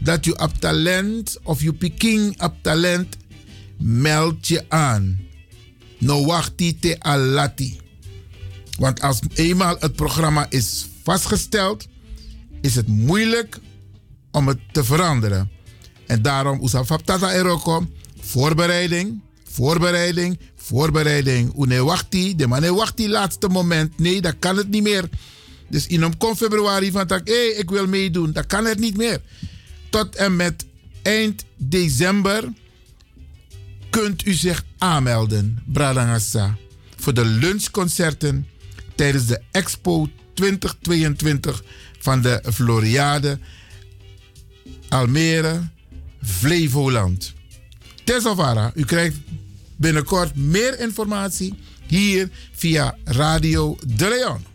dat je op talent of je picking op talent, meld je aan. No wachti te alati. Want als eenmaal het programma is vastgesteld, is het moeilijk om het te veranderen. En daarom, Oesafab Tata Eroko, voorbereiding, voorbereiding, voorbereiding. Une wachti, de man wachti laatste moment. Nee, dat kan het niet meer. Dus in om februari van tak, hé, hey, ik wil meedoen. Dat kan het niet meer. Tot en met eind december kunt u zich aanmelden, Bradangassa, voor de lunchconcerten tijdens de Expo 2022 van de Floriade Almere Flevoland. Tesselvara, u krijgt binnenkort meer informatie hier via Radio De Leon.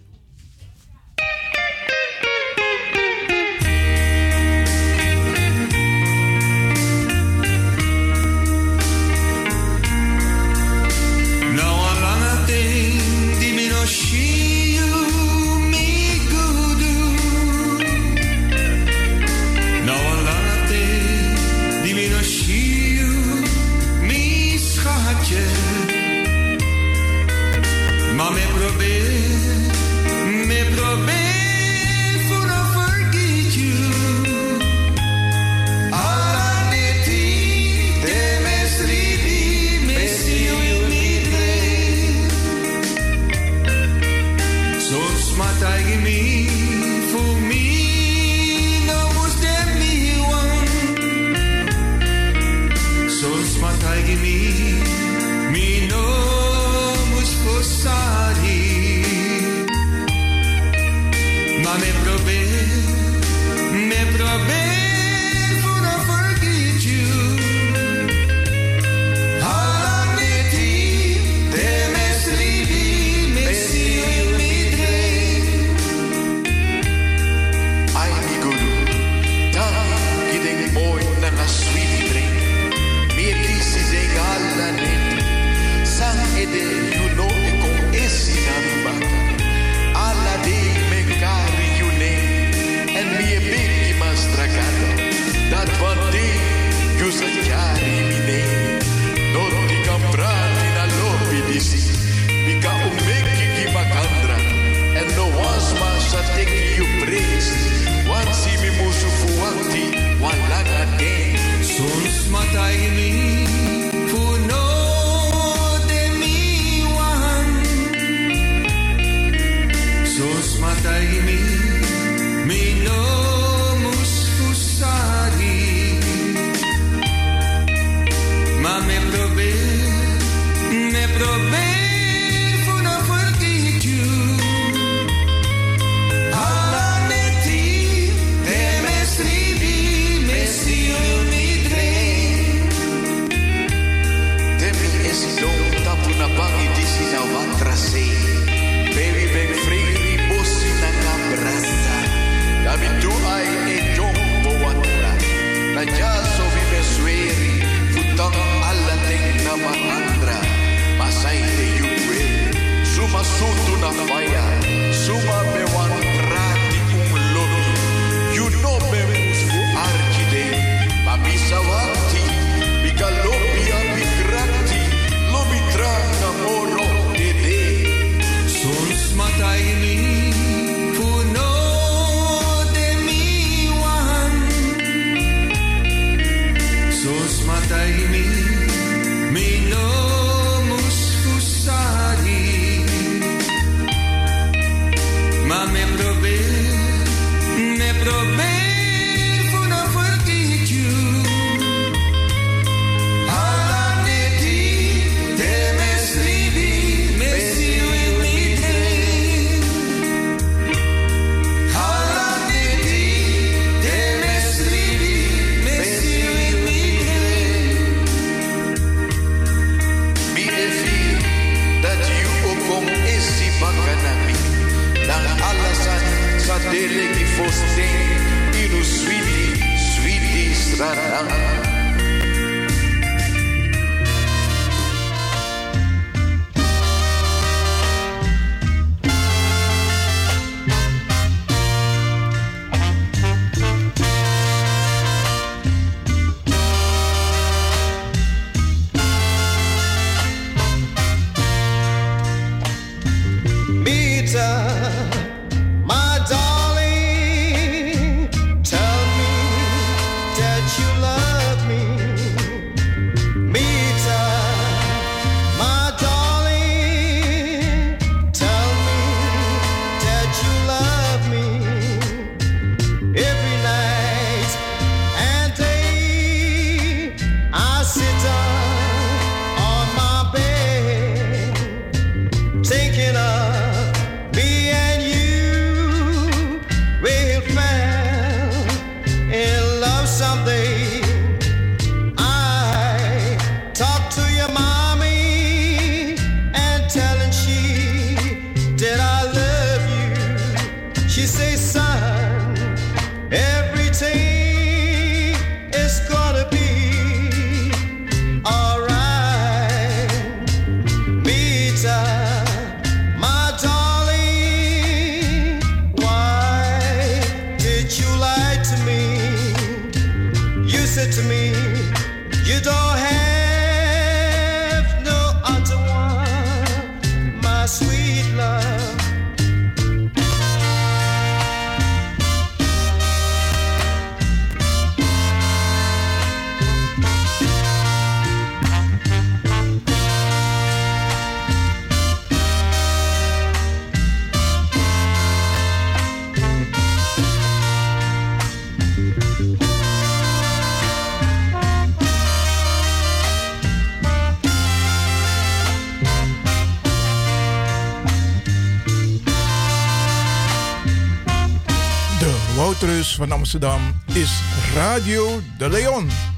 Van Amsterdam is Radio de Leon.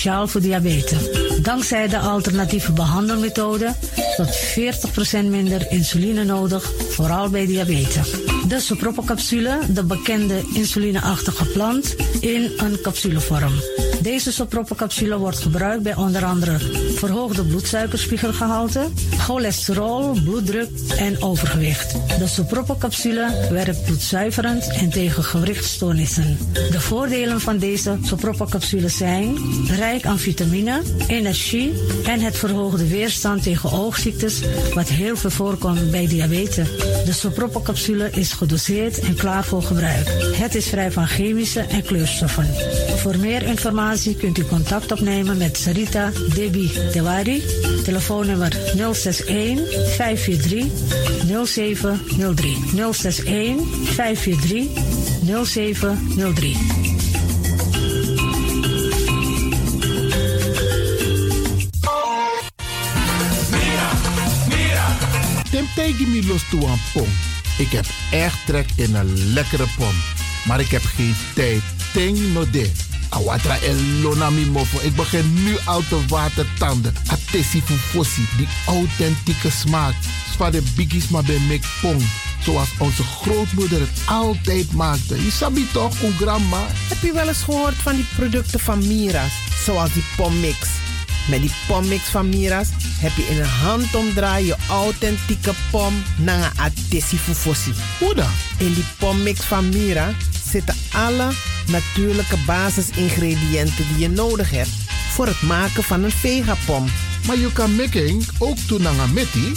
Speciaal voor diabetes. Dankzij de alternatieve behandelmethode tot 40% minder insuline nodig, vooral bij diabetes. De soproppencapsule, de bekende insulineachtige plant, in een capsulevorm. Deze soproppencapsule wordt gebruikt bij onder andere verhoogde bloedsuikerspiegelgehalte, cholesterol, bloeddruk en overgewicht. De soproppencapsule werkt bloedzuiverend en tegen gewrichtstoornissen. De voordelen van deze soproppencapsule zijn rijk aan vitamine, energie en het verhoogde weerstand tegen oogziektes, wat heel veel voorkomt bij diabetes. De soproppencapsule is gedoseerd en klaar voor gebruik. Het is vrij van chemische en kleurstoffen. Voor meer informatie kunt u contact opnemen met Sarita Debi Dewari. Telefoonnummer 061 543 0703. 061 543 0703. Tim tegen me los toe aan pom. Ik heb echt trek in een lekkere pom. Maar ik heb geen tijd. Ting no de. Awatra elona mi mofo. Ik begin nu al te watertanden. Atesi fufosi. Die authentieke smaak. Zwa de biggies maar bij mek pom. Zoals onze grootmoeder het altijd maakte. Je sabi toch, een grandma? Heb je wel eens gehoord van die producten van Mira's? Zoals die pommix. Met die pommix van Mira's heb je in een handomdraai je authentieke pom naar een atesi fufosi. Hoe dan? In die pommix van Mira zitten alle natuurlijke basisingrediënten die je nodig hebt voor het maken van een vegapom. Maar je kan making ook metti?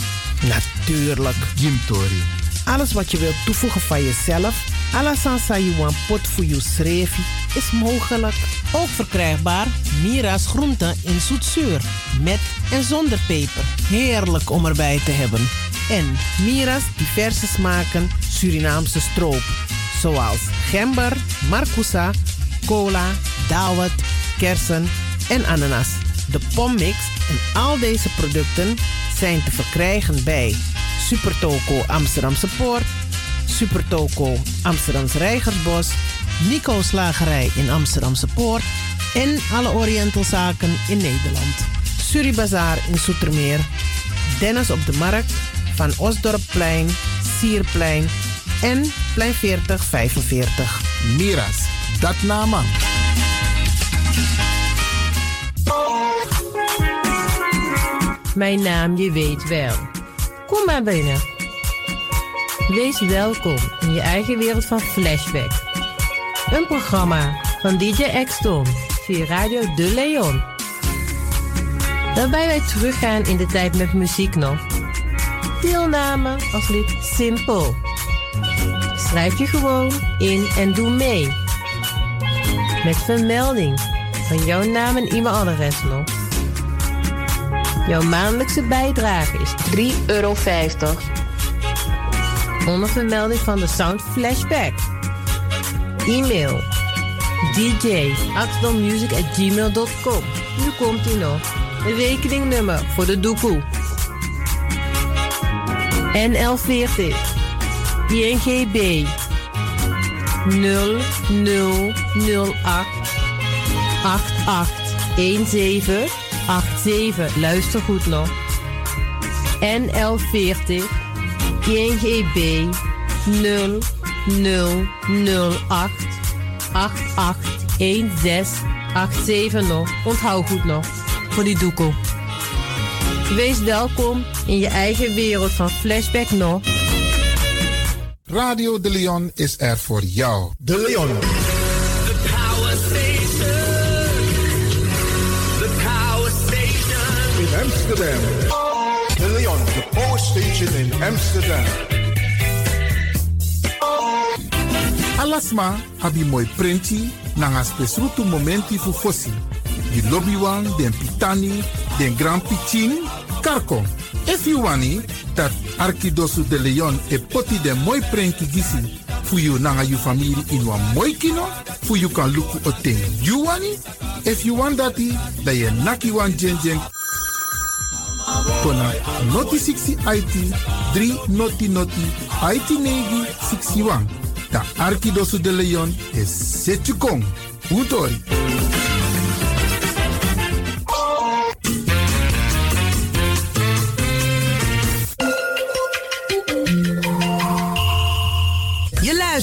Natuurlijk. Jim Tori. Alles wat je wilt toevoegen van jezelf, alla sansa you want pot voor je schreef, is mogelijk. Ook verkrijgbaar Mira's groenten in zoetzuur. Met en zonder peper. Heerlijk om erbij te hebben. En Mira's diverse smaken Surinaamse stroop. Zoals gember, marcousa, cola, dawet, kersen en ananas. De pommix en al deze producten zijn te verkrijgen bij Supertoco Amsterdamse Poort, Supertoco Amsterdamse Reigersbos, Nico Slagerij in Amsterdamse Poort en alle Orientalzaken in Nederland. Suribazaar in Soetermeer, Dennis op de Markt, Van Osdorpplein, Sierplein en Plein 40 45. Miras, dat nama. Mijn naam je weet wel. Kom maar binnen. Wees welkom in je eigen wereld van Flashback. Een programma van DJ X-Ton via Radio De Leon. Waarbij wij teruggaan in de tijd met muziek nog. Deelname als lid simpel. Schrijf je gewoon in en doe mee. Met vermelding van jouw naam en e-mailadres nog. Jouw maandelijkse bijdrage is 3,50 euro. Onder vermelding van de Sound Flashback. E-mail dj.axelmusic.gmail.com Nu komt ie nog. Een rekeningnummer voor de doekoe. NL40 INGB 0008 881787. Luister goed nog. NL40 INGB 0008 881687 nog. Onthoud goed nog. Voor die doekoe. Wees welkom in je eigen wereld van Flashback nog. Radio De Leon is er voor jou. De Leon. The power station. The power station. In Amsterdam. De Leon, the power station in Amsterdam. Alasma abi moi prenti nanga spesrutu momenti fu fosi. Di lobby wan, den pitani, den grand pitin, karko. If you wani, dat Arkidosu de Leon e poti den moi prenki gisi fu you nanga you family in wan moi kino, fu you kan luku o ten you wani. If you want dati, da ye naki wan jen jen kona noti 60 IT 3 noti noti IT negi 61. Da de Leon is Setchukong. Utori.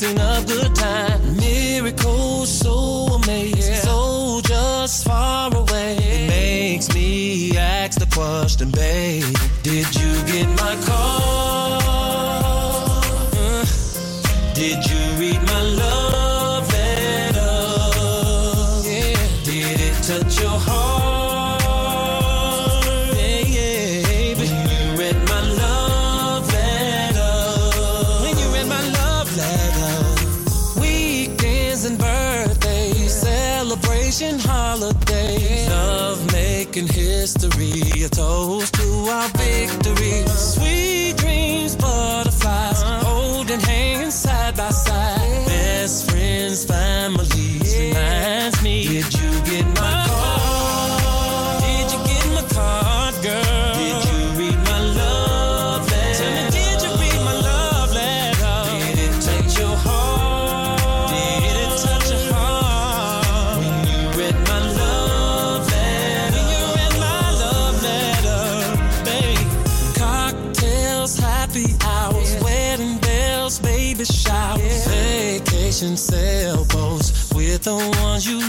mixing up the ones you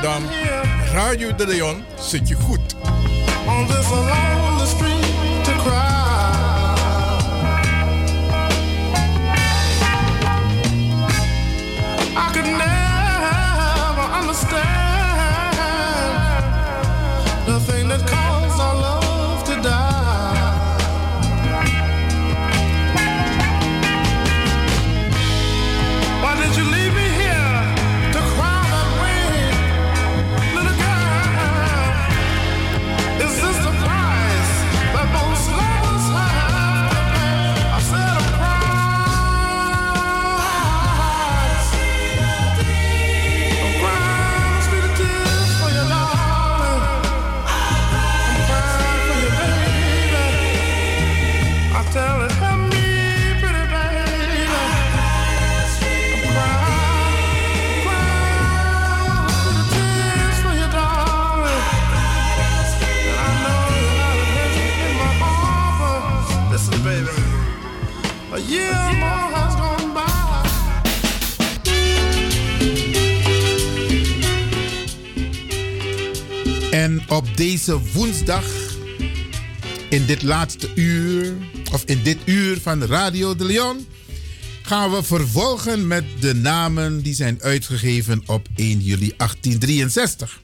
Amsterdam, Radio De Leon, zit je goed. Woensdag, in dit laatste uur, of in dit uur van Radio de Leon, gaan we vervolgen met de namen die zijn uitgegeven op 1 juli 1863.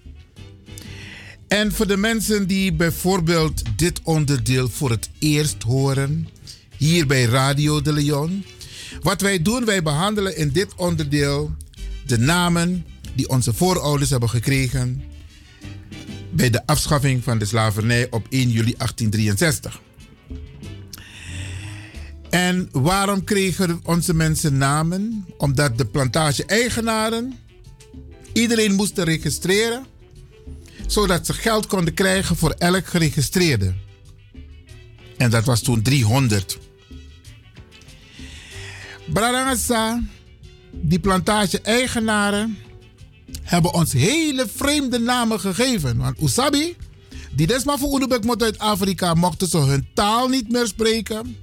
En voor de mensen die bijvoorbeeld dit onderdeel voor het eerst horen, hier bij Radio de Leon. Wat wij doen, wij behandelen in dit onderdeel de namen die onze voorouders hebben gekregen bij de afschaffing van de slavernij op 1 juli 1863. En waarom kregen onze mensen namen? Omdat de plantage-eigenaren iedereen moesten registreren, zodat ze geld konden krijgen voor elk geregistreerde. En dat was toen 300. Bradangasa, die plantage-eigenaren hebben ons hele vreemde namen gegeven. Want Usabi, die desma voor Oedebek moet uit Afrika, mochten ze hun taal niet meer spreken.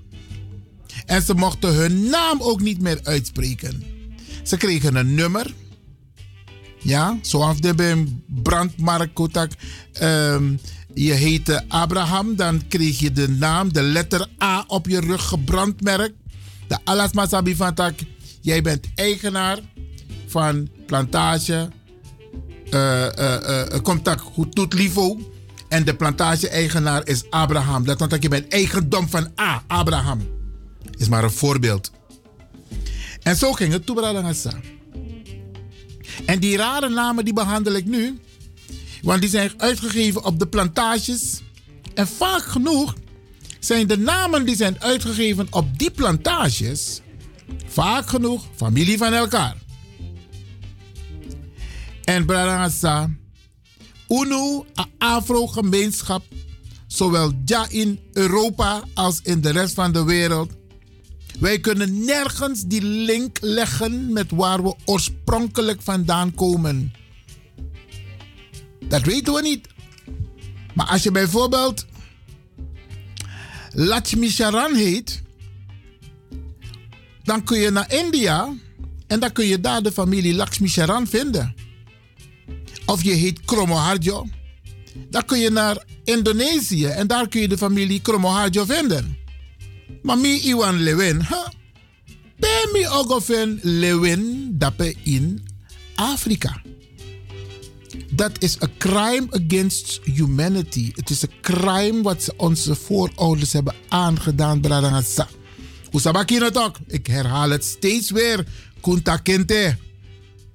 En ze mochten hun naam ook niet meer uitspreken. Ze kregen een nummer. Ja, zoals de bij een ehm, je heette Abraham, dan kreeg je de naam, de letter A op je rug gebrandmerkt. De alasma sabi van tak, jij bent eigenaar van plantage eh, eh, contact goed doet Livo. En de plantage-eigenaar is Abraham. Dat want je bent eigendom van A, Abraham. Is maar een voorbeeld. En zo ging het Toebradangasa. En die rare namen die behandel ik nu. Want die zijn uitgegeven op de plantages. En vaak genoeg zijn de namen die zijn uitgegeven op die plantages. Vaak genoeg familie van elkaar. En Brarangasa, UNO, een Afro-gemeenschap, zowel ja in Europa als in de rest van de wereld. Wij kunnen nergens die link leggen met waar we oorspronkelijk vandaan komen. Dat weten we niet. Maar als je bijvoorbeeld Lakshmi Sharan heet, dan kun je naar India en dan kun je daar de familie Lakshmi Sharan vinden. Of je heet Kromoharjo, dan kun je naar Indonesië en daar kun je de familie Kromoharjo vinden. Maar mi Iwan Lewin, huh? ben mi ogofen Lewin in Afrika. Dat is een crime against humanity. Het is een crime wat ze onze voorouders hebben aangedaan, ook. Ik herhaal het steeds weer. Kunta kente.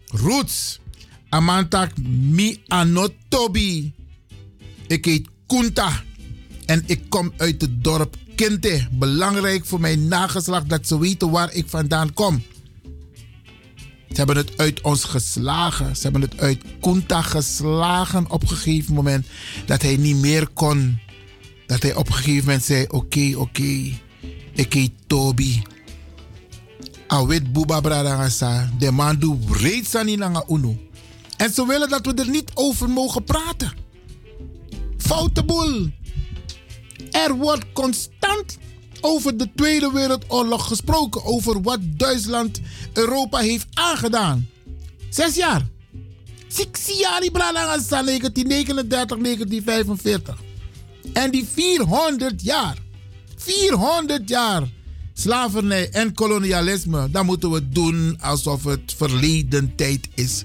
Roots. Amantak mi anotobi. Ik heet Kunta. En ik kom uit het dorp Kente. Belangrijk voor mijn nageslacht dat ze weten waar ik vandaan kom. Ze hebben het uit ons geslagen. Ze hebben het uit Kunta geslagen op een gegeven moment dat hij niet meer kon. Dat hij op een gegeven moment zei: Oké, oké, ik heet Toby. Awit Buba Bradangasa, de man doet reeds aan die lange Uno. En ze willen dat we er niet over mogen praten. Foute boel. Er wordt constant over de Tweede Wereldoorlog gesproken. Over wat Duitsland Europa heeft aangedaan. Zes jaar. Zes jaar die Bradangasa 1939, 1945. En die 400 jaar. 400 jaar slavernij en kolonialisme. Dan moeten we doen alsof het verleden tijd is.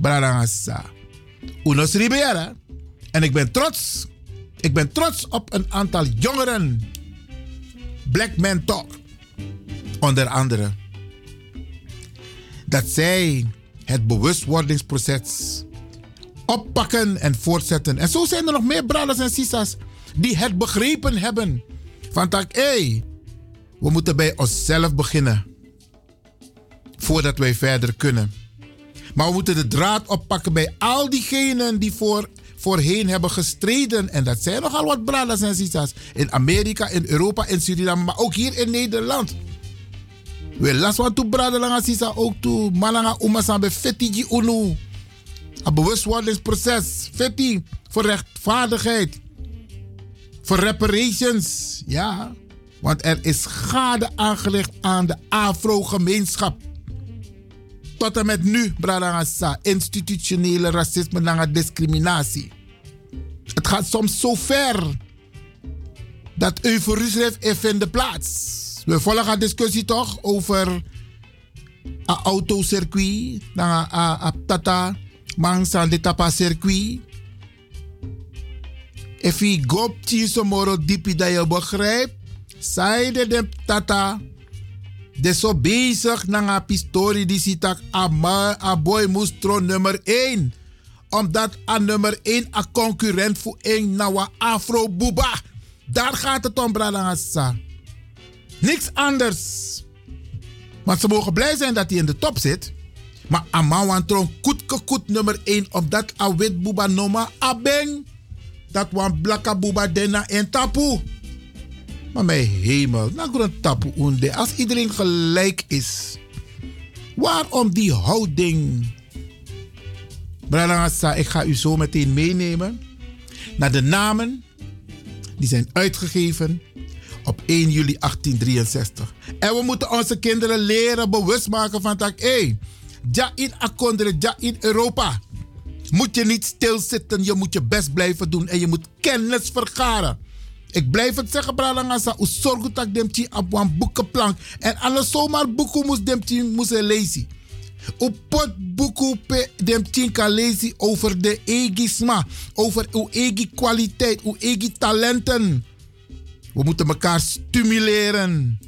Bradangasa. Unos Ribeira. En ik ben trots. Ik ben trots op een aantal jongeren. Black Men Talk. Onder andere. Dat zij het bewustwordingsproces oppakken en voortzetten. En zo zijn er nog meer brothers en sisters die het begrepen hebben. Van tak, hé, hey, we moeten bij onszelf beginnen. Voordat wij verder kunnen. Maar we moeten de draad oppakken bij al diegenen die voor, voorheen hebben gestreden. En dat zijn nogal wat brothers en sisters. In Amerika, in Europa, in Suriname, maar ook hier in Nederland. We last want to brother langa sisa ook to malanga umasan be feti ji unu. Een bewustwordingsproces. Feti voor rechtvaardigheid. Voor reparations. Ja. Want er is schade aangelegd aan de Afro-gemeenschap. Tot en met nu, institutionele racisme en discriminatie. Het gaat soms zo ver dat euforie vindt plaats. We volgen een discussie toch? Over een autocircuit, een tata, mangsa de tapa circuit. If je gop tomorrow diepie dat je begrijpt, de. De zo bezig na pistori die dat ama a boy moest tron nummer 1. Omdat aan nummer 1 een concurrent voor een nawa afro buba. Daar gaat het om. Niks anders. Want ze mogen blij zijn dat hij in de top zit. Maar Amawan tron koet koet nummer 1 omdat a wit buba noma abeng. Dat wan blakka buba dena en tapu. Maar mijn hemel, nou. Als iedereen gelijk is, waarom die houding? Bralangasa, ik ga u zo meteen meenemen naar de namen die zijn uitgegeven op 1 juli 1863. En we moeten onze kinderen leren bewust maken van dat, hé, hey, ja in Akondre, ja in Europa. Moet je niet stilzitten, je moet je best blijven doen en je moet kennis vergaren. Ik blijf het zeggen, Bralangasa. U zorg dat demti op een boekenplank. En alles zomaar boeken moest demti moest lezen. U pot boeken demti kan lezen over de egisma. Over uw eigen kwaliteit, uw eigen talenten. We moeten elkaar stimuleren.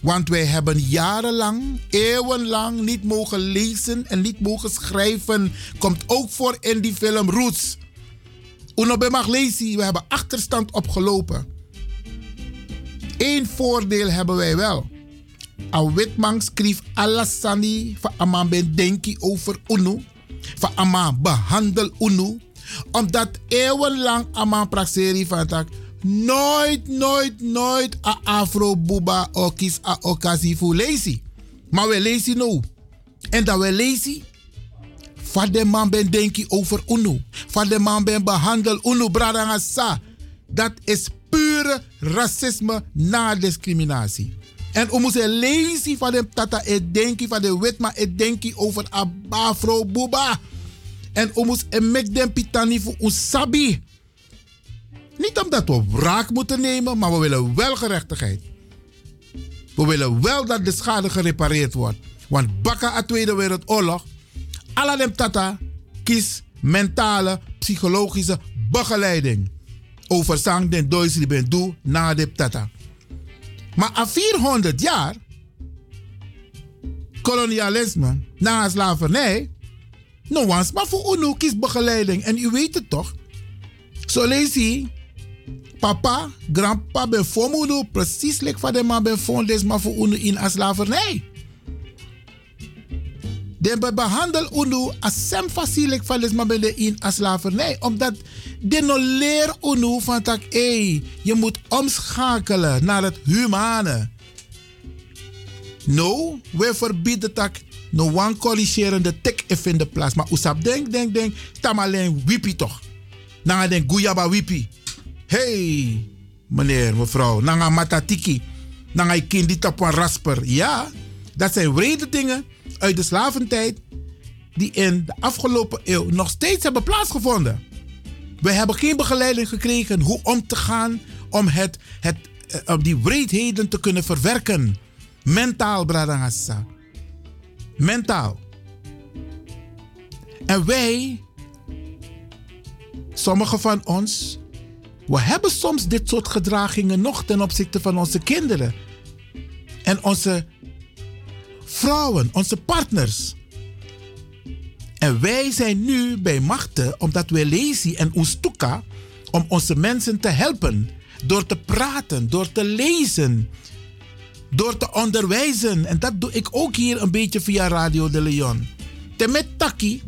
Want wij hebben jarenlang, eeuwenlang niet mogen lezen en niet mogen schrijven. Komt ook voor in die film Roots. Uno mag lezen, we hebben achterstand opgelopen. Eén voordeel hebben wij wel. A witman schreef Alassani van Aman ben denki over Uno. Van Aman behandel Uno. Omdat eeuwenlang Aman praxeri van tak. Nooit, nooit, nooit a afro buba okis a occasie voor lezen. Maar we lezen nu. En dat we lezen, van de man ben denki over. Van de man ben behandel UNO bradangasa. Dat is pure racisme na discriminatie. En we moeten lezen van de tata et denki van de wet maar denki over abafro buba. En we moeten mek den pitani voor usabi. Niet omdat we wraak moeten nemen, maar we willen wel gerechtigheid. We willen wel dat de schade gerepareerd wordt. Want bakka uit Tweede Wereldoorlog alle dem tata kies mentale, psychologische begeleiding. Over zang den dois die ben doe na de tata. Maar a 400 jaar kolonialisme na slavernij, no wans maar voor UNO kies begeleiding. En u weet het toch? Zo lees je, papa, grandpa ben voor UNO, precies like van de man ben voor maar voor UNO in slavernij. De be- behandel unu als sem fasilik van maar in als slavernij. Omdat de no leer unu van tak, hey, je moet omschakelen naar het humane. No, we verbieden tak. No one corrigerende tik in de plaats. Maar usap denk, denk, denk. Tam alleen wipi toch. Na den guyaba wipi. Hey, meneer, mevrouw. Nanga matatiki. Nanga kindi tapuan rasper. Ja, dat zijn wrede dingen uit de slaventijd die in de afgelopen eeuw nog steeds hebben plaatsgevonden. We hebben geen begeleiding gekregen hoe om te gaan om, het, het, eh, om die wreedheden te kunnen verwerken. Mentaal, Bradangassa. Mentaal. En wij, sommigen van ons, we hebben soms dit soort gedragingen nog ten opzichte van onze kinderen. En onze vrouwen, onze partners. En wij zijn nu bij machten, omdat wij lezen en oestuka, om onze mensen te helpen. Door te praten, door te lezen, door te onderwijzen. En dat doe ik ook hier een beetje via Radio de Leon. Te met taki,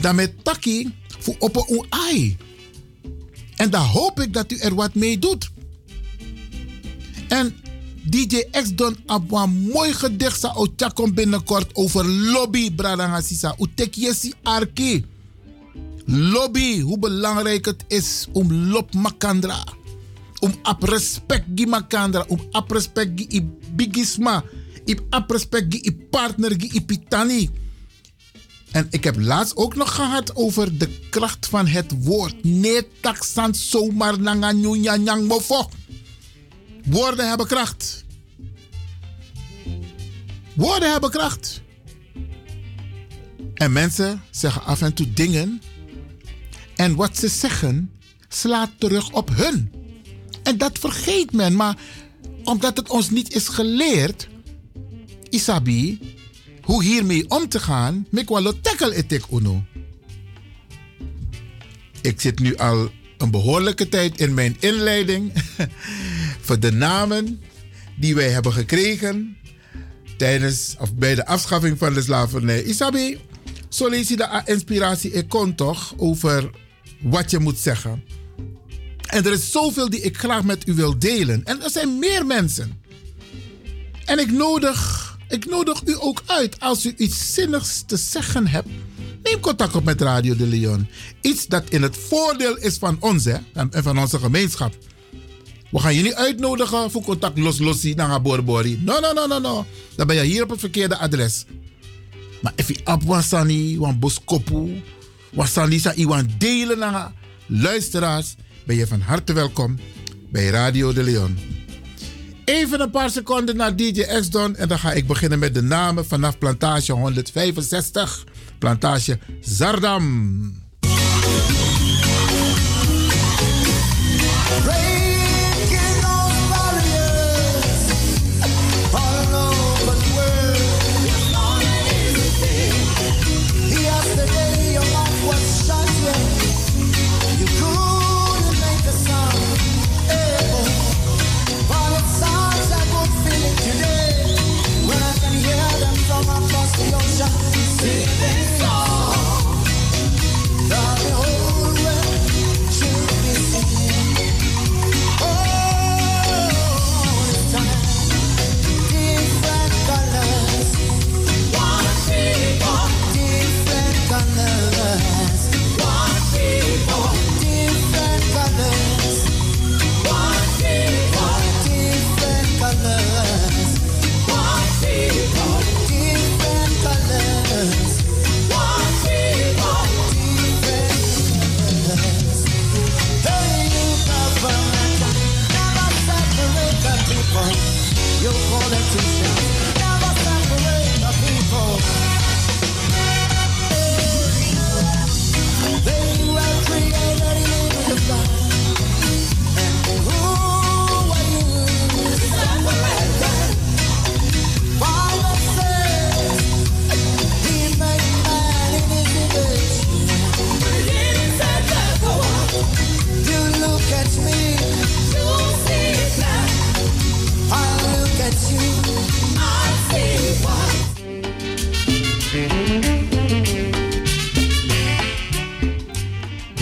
dan met taki voor op een ai. En dan hoop ik dat u er wat mee doet. En DJ X Don op een mooi gedicht sa komt binnenkort over lobby, Bradangasisa. Utek yesi arki. Lobby, hoe belangrijk het is om lob makandra. Om ap respect gi makandra. Om ap respect gi bigisma. Om ap respect gi partner gi pitani. En ik heb laatst ook nog gehad over de kracht van het woord. Nee, taksan zomaar nanga nyang mofo. Woorden hebben kracht. Woorden hebben kracht. En mensen zeggen af en toe dingen. En wat ze zeggen slaat terug op hun. En dat vergeet men. Maar omdat het ons niet is geleerd, Isabi, hoe hiermee om te gaan, mek wel tackle etik uno. Ik zit nu al een behoorlijke tijd in mijn inleiding voor de namen die wij hebben gekregen tijdens of bij de afschaffing van de slavernij. Isabi, de inspiratie ik kon toch over wat je moet zeggen. En er is zoveel die ik graag met u wil delen. En er zijn meer mensen. En ik nodig, ik nodig u ook uit als u iets zinnigs te zeggen hebt. Neem contact op met Radio de Leon. Iets dat in het voordeel is van ons hè, en van onze gemeenschap. We gaan je niet uitnodigen voor contact los losie naar Borbori. No, no, no, no, no. Dan ben je hier op het verkeerde adres. Maar if je op wasani, wan boskopu, wasani sa iwan delen naar luisteraars, ben je van harte welkom bij Radio de Leon. Even een paar seconden naar DJ X-Don en dan ga ik beginnen met de namen vanaf plantage 165, plantage Zardam.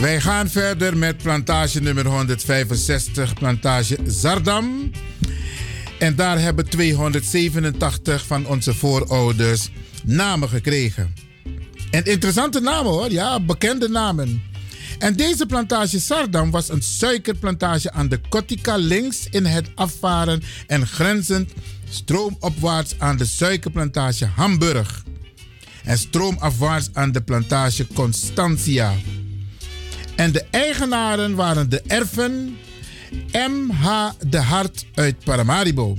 Wij gaan verder met plantage nummer 165, plantage Zardam. En daar hebben 287 van onze voorouders namen gekregen. En interessante namen hoor, ja, bekende namen. En deze plantage Sardam was een suikerplantage aan de Kotika links in het afvaren en grenzend stroomopwaarts aan de suikerplantage Hamburg. En stroomafwaarts aan de plantage Constantia. En de eigenaren waren de erfen M.H. de Hart uit Paramaribo.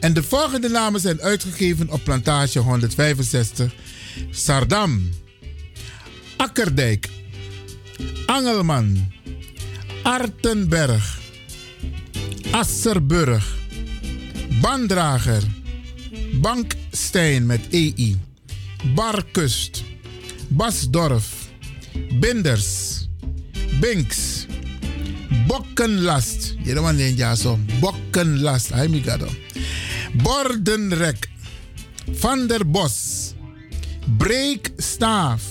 En de volgende namen zijn uitgegeven op plantage 165 Sardam, Akkerdijk, Angelman, Artenberg, Asserburg, Bandrager, Bankstein met EI, Barkust, Basdorf, Binders, Binks, Bokkenlast. Je weet wat ja zo. Bokkenlast. Hij mi gado. Bordenrek. Van der Bos. Breekstaaf.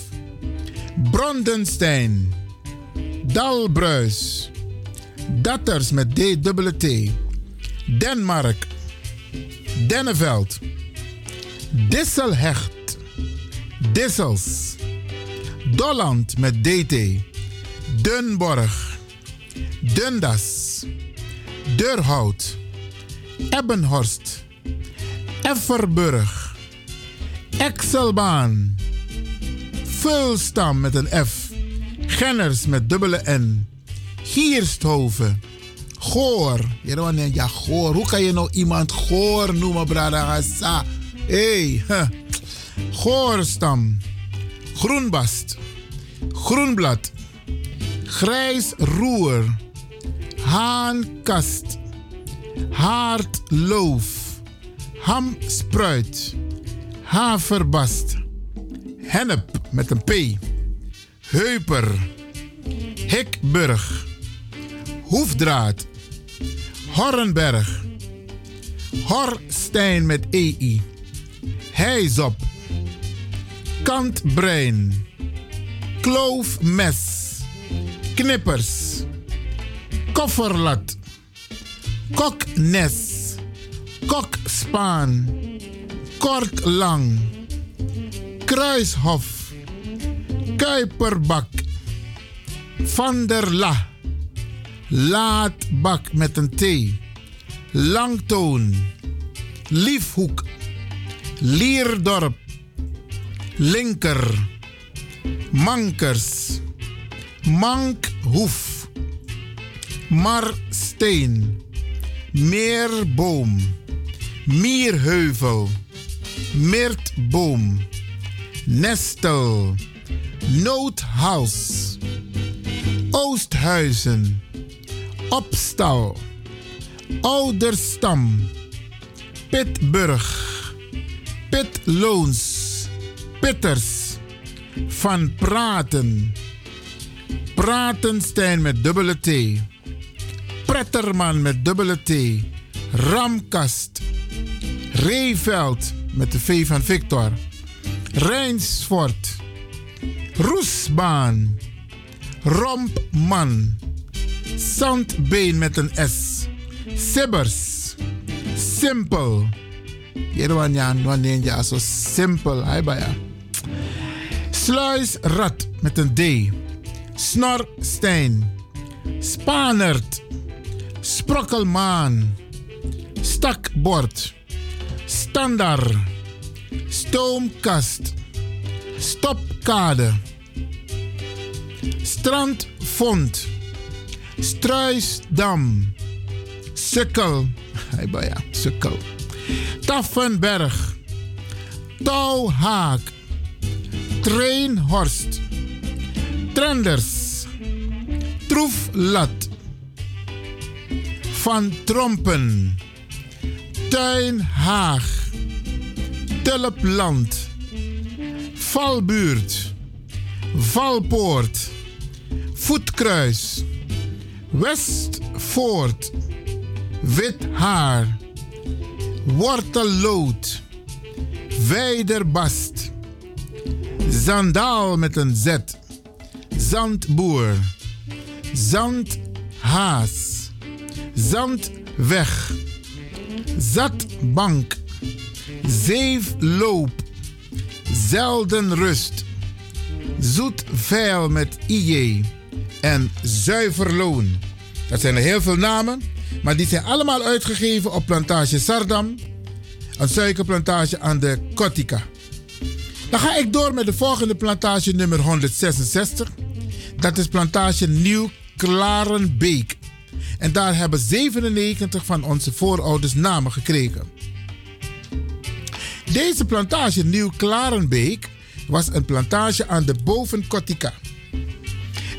Brondenstein. Dalbruis. Datters met D-T. Denmark. Denneveld. Disselhecht. Dissels. Dolland met DT. Dunborg. Dundas. Durhout. Ebbenhorst. Efferburg. Excelbaan. Vulstam met een F. Genners met dubbele N. Giersthoven. Goor. Ja, goor. Hoe kan je nou iemand goor noemen, brada? Hé, hey. Goorstam. Groenbast. Groenblad. Grijs roer. Haankast. Haardloof. Hamspruit. Haverbast. Hennep met een P. Heuper. Hikburg. Hoefdraad. Horrenberg. Horstein met EI. Heizop. Kantbrein. Kloofmes. Knippers. Kofferlat. Koknes. Kokspaan. Korklang. Kruishof. Kuiperbak. Van der La. Laatbak met een T. Langtoon. Liefhoek. Lierdorp. Linker. Mankers. Mankhoef. Marsteen. Meerboom. Mierheuvel. Meertboom. Nestel. Noodhuis. Oosthuizen. Opstal. Ouderstam. Pitburg. Pitloons. Pitters. Van Praten. Pratenstein met dubbele T. Pretterman met dubbele T. Ramkast. Reeveld met de V van Victor. Rijnsfort. Roesbaan. Rompman. Zandbeen met een S. Sibbers. Simpel. Hier wanneer je zo simpel. Sluisrat met een D. Snorstein. Spanert. Sprokkelmaan. Stakbord. Standaard. Stoomkast. Stopkade. Strandfond. Struisdam. Sukkel. Ja, sukkel. Taffenberg. Touwhaak. Treinhorst. Trenders. Troeflat. Van Trompen. Tuinhaag. Tulpland. Valbuurt. Valpoort. Voetkruis. Westvoort. Withaar. Wortellood. Weiderbast. Zandaal met een Z. Zandboer. Zandhaas, Zandweg, Zatbank, Zeefloop, Zelden Rust, Zoet Veil met IJ en Zuiverloon. Dat zijn er heel veel namen, maar die zijn allemaal uitgegeven op plantage Sardam, een suikerplantage aan de Kotika. Dan ga ik door met de volgende plantage nummer 166. Dat is plantage Nieuw Klarenbeek. En daar hebben 97 van onze voorouders namen gekregen. Deze plantage Nieuw Klarenbeek was een plantage aan de Bovenkotika.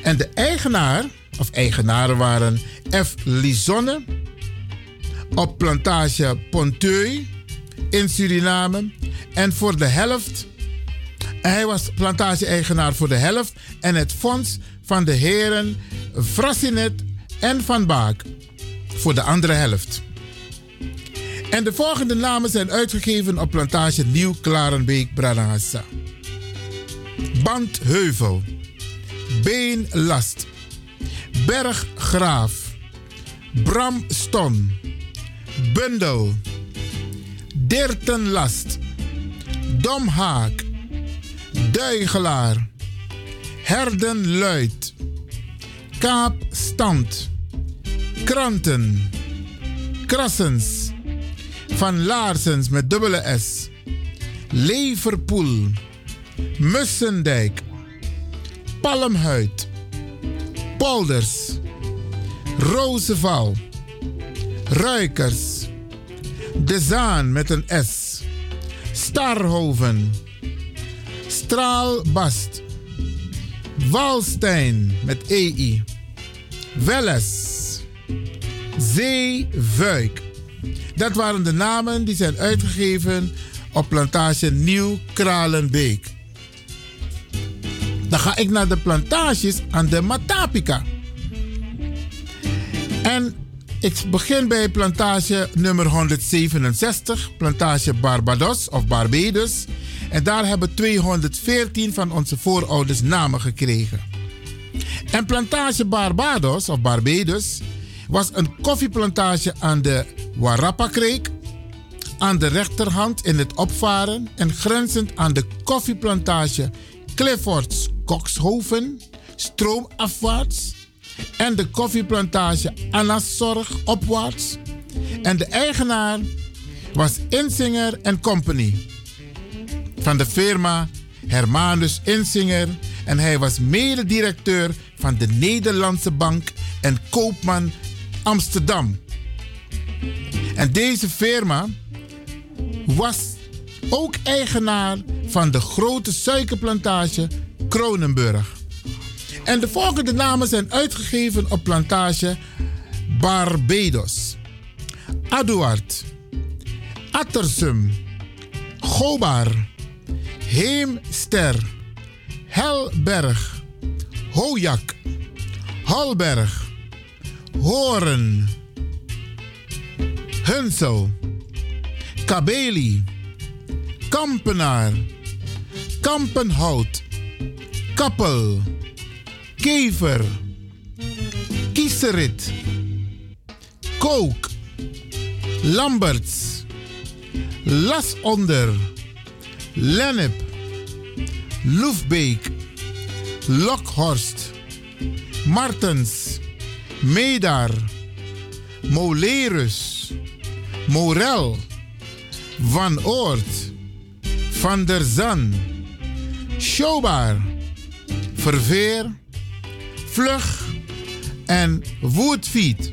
En de eigenaar, of eigenaren waren F. Lisonne op plantage Ponteu in Suriname. En voor de helft, hij was plantage-eigenaar voor de helft en het fonds van de heren Frassinet en Van Baak voor de andere helft. En de volgende namen zijn uitgegeven op plantage Nieuw Klarenbeek Bradangassa. Bandheuvel, Beenlast, Berggraaf, Bramston, Bundel, Dirtenlast, Domhaak, Duigelaar, Herdenluid, Kaapstand, Kranten, Krassens, Van Laarsens met dubbele S, Leverpoel, Mussendijk, Palmhuid, Polders, Rozeval, Ruikers, De Zaan met een S, Starhoven, Straalbast, Walstein met EI, Welles, Zeevuik. Dat waren de namen die zijn uitgegeven op plantage Nieuw Kralenbeek. Dan ga ik naar de plantages aan de Matapika. En ik begin bij plantage nummer 167, plantage Barbados of Barbados. En daar hebben 214 van onze voorouders namen gekregen. En plantage Barbados of Barbados was een koffieplantage aan de Warappa-kreek, aan de rechterhand in het opvaren en grenzend aan de koffieplantage Cliffords Kokshoven, stroomafwaarts, en de koffieplantage Anaszorg opwaarts. En de eigenaar was Insinger Company van de firma Hermanus Insinger en hij was mededirecteur van de Nederlandse Bank en Koopman Amsterdam. En deze firma was ook eigenaar van de grote suikerplantage Kronenburg. En de volgende namen zijn uitgegeven op plantage Barbados, Aduard, Attersum, Gobar, Heemster, Helberg, Hojak, Halberg, Horen, Hunsel, Kabeli, Kampenaar, Kampenhout, Kappel, Kever, Kieserit, Kook, Lamberts, Lasonder, Lennep, Loefbeek, Lokhorst, Martens, Medar, Molerus, Morel, Van Oort, Van der Zan, Schobar, Verveer, Vlug en Woodfiet.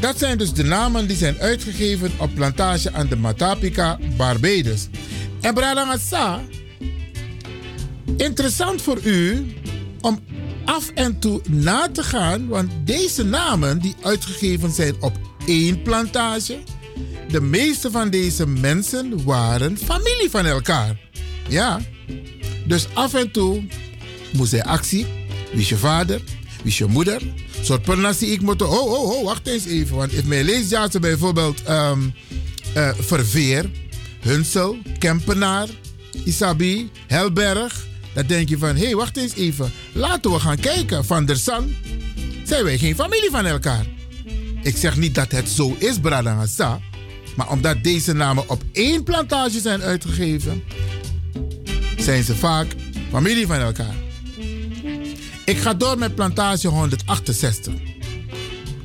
Dat zijn dus de namen die zijn uitgegeven op plantage aan de Matapika, Barbados. En Bradangasa, interessant voor u om af en toe na te gaan, want deze namen die uitgegeven zijn op één plantage, de meeste van deze mensen waren familie van elkaar. Ja, dus af en toe moest hij actie. Wie je vader? Wie is je moeder? Soort pernassi ik moet. Oh, oh, oh, wacht eens even. Want in mijn leesjaartje bijvoorbeeld ehm eh, Verveer, Hunsel, Kempenaar, Isabi, Helberg. Dan denk je van, hé, hey, wacht eens even. Laten we gaan kijken. Van der San, zijn wij geen familie van elkaar. Ik zeg niet dat het zo is, Bradangasa. Maar omdat deze namen op één plantage zijn uitgegeven, zijn ze vaak familie van elkaar. Ik ga door met plantage 168.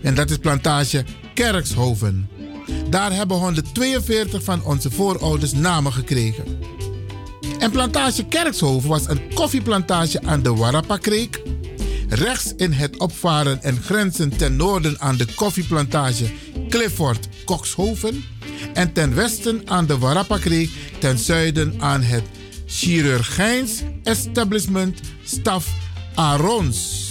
En dat is plantage Kerkshoven. Daar hebben 142 van onze voorouders namen gekregen. En plantage Kerkshoven was een koffieplantage aan de Warapakreek. Rechts in het opvaren en grenzen ten noorden aan de koffieplantage Clifford Kokshoven. En ten westen aan de Warapakreek ten zuiden aan het chirurgijns establishment Staf Arons.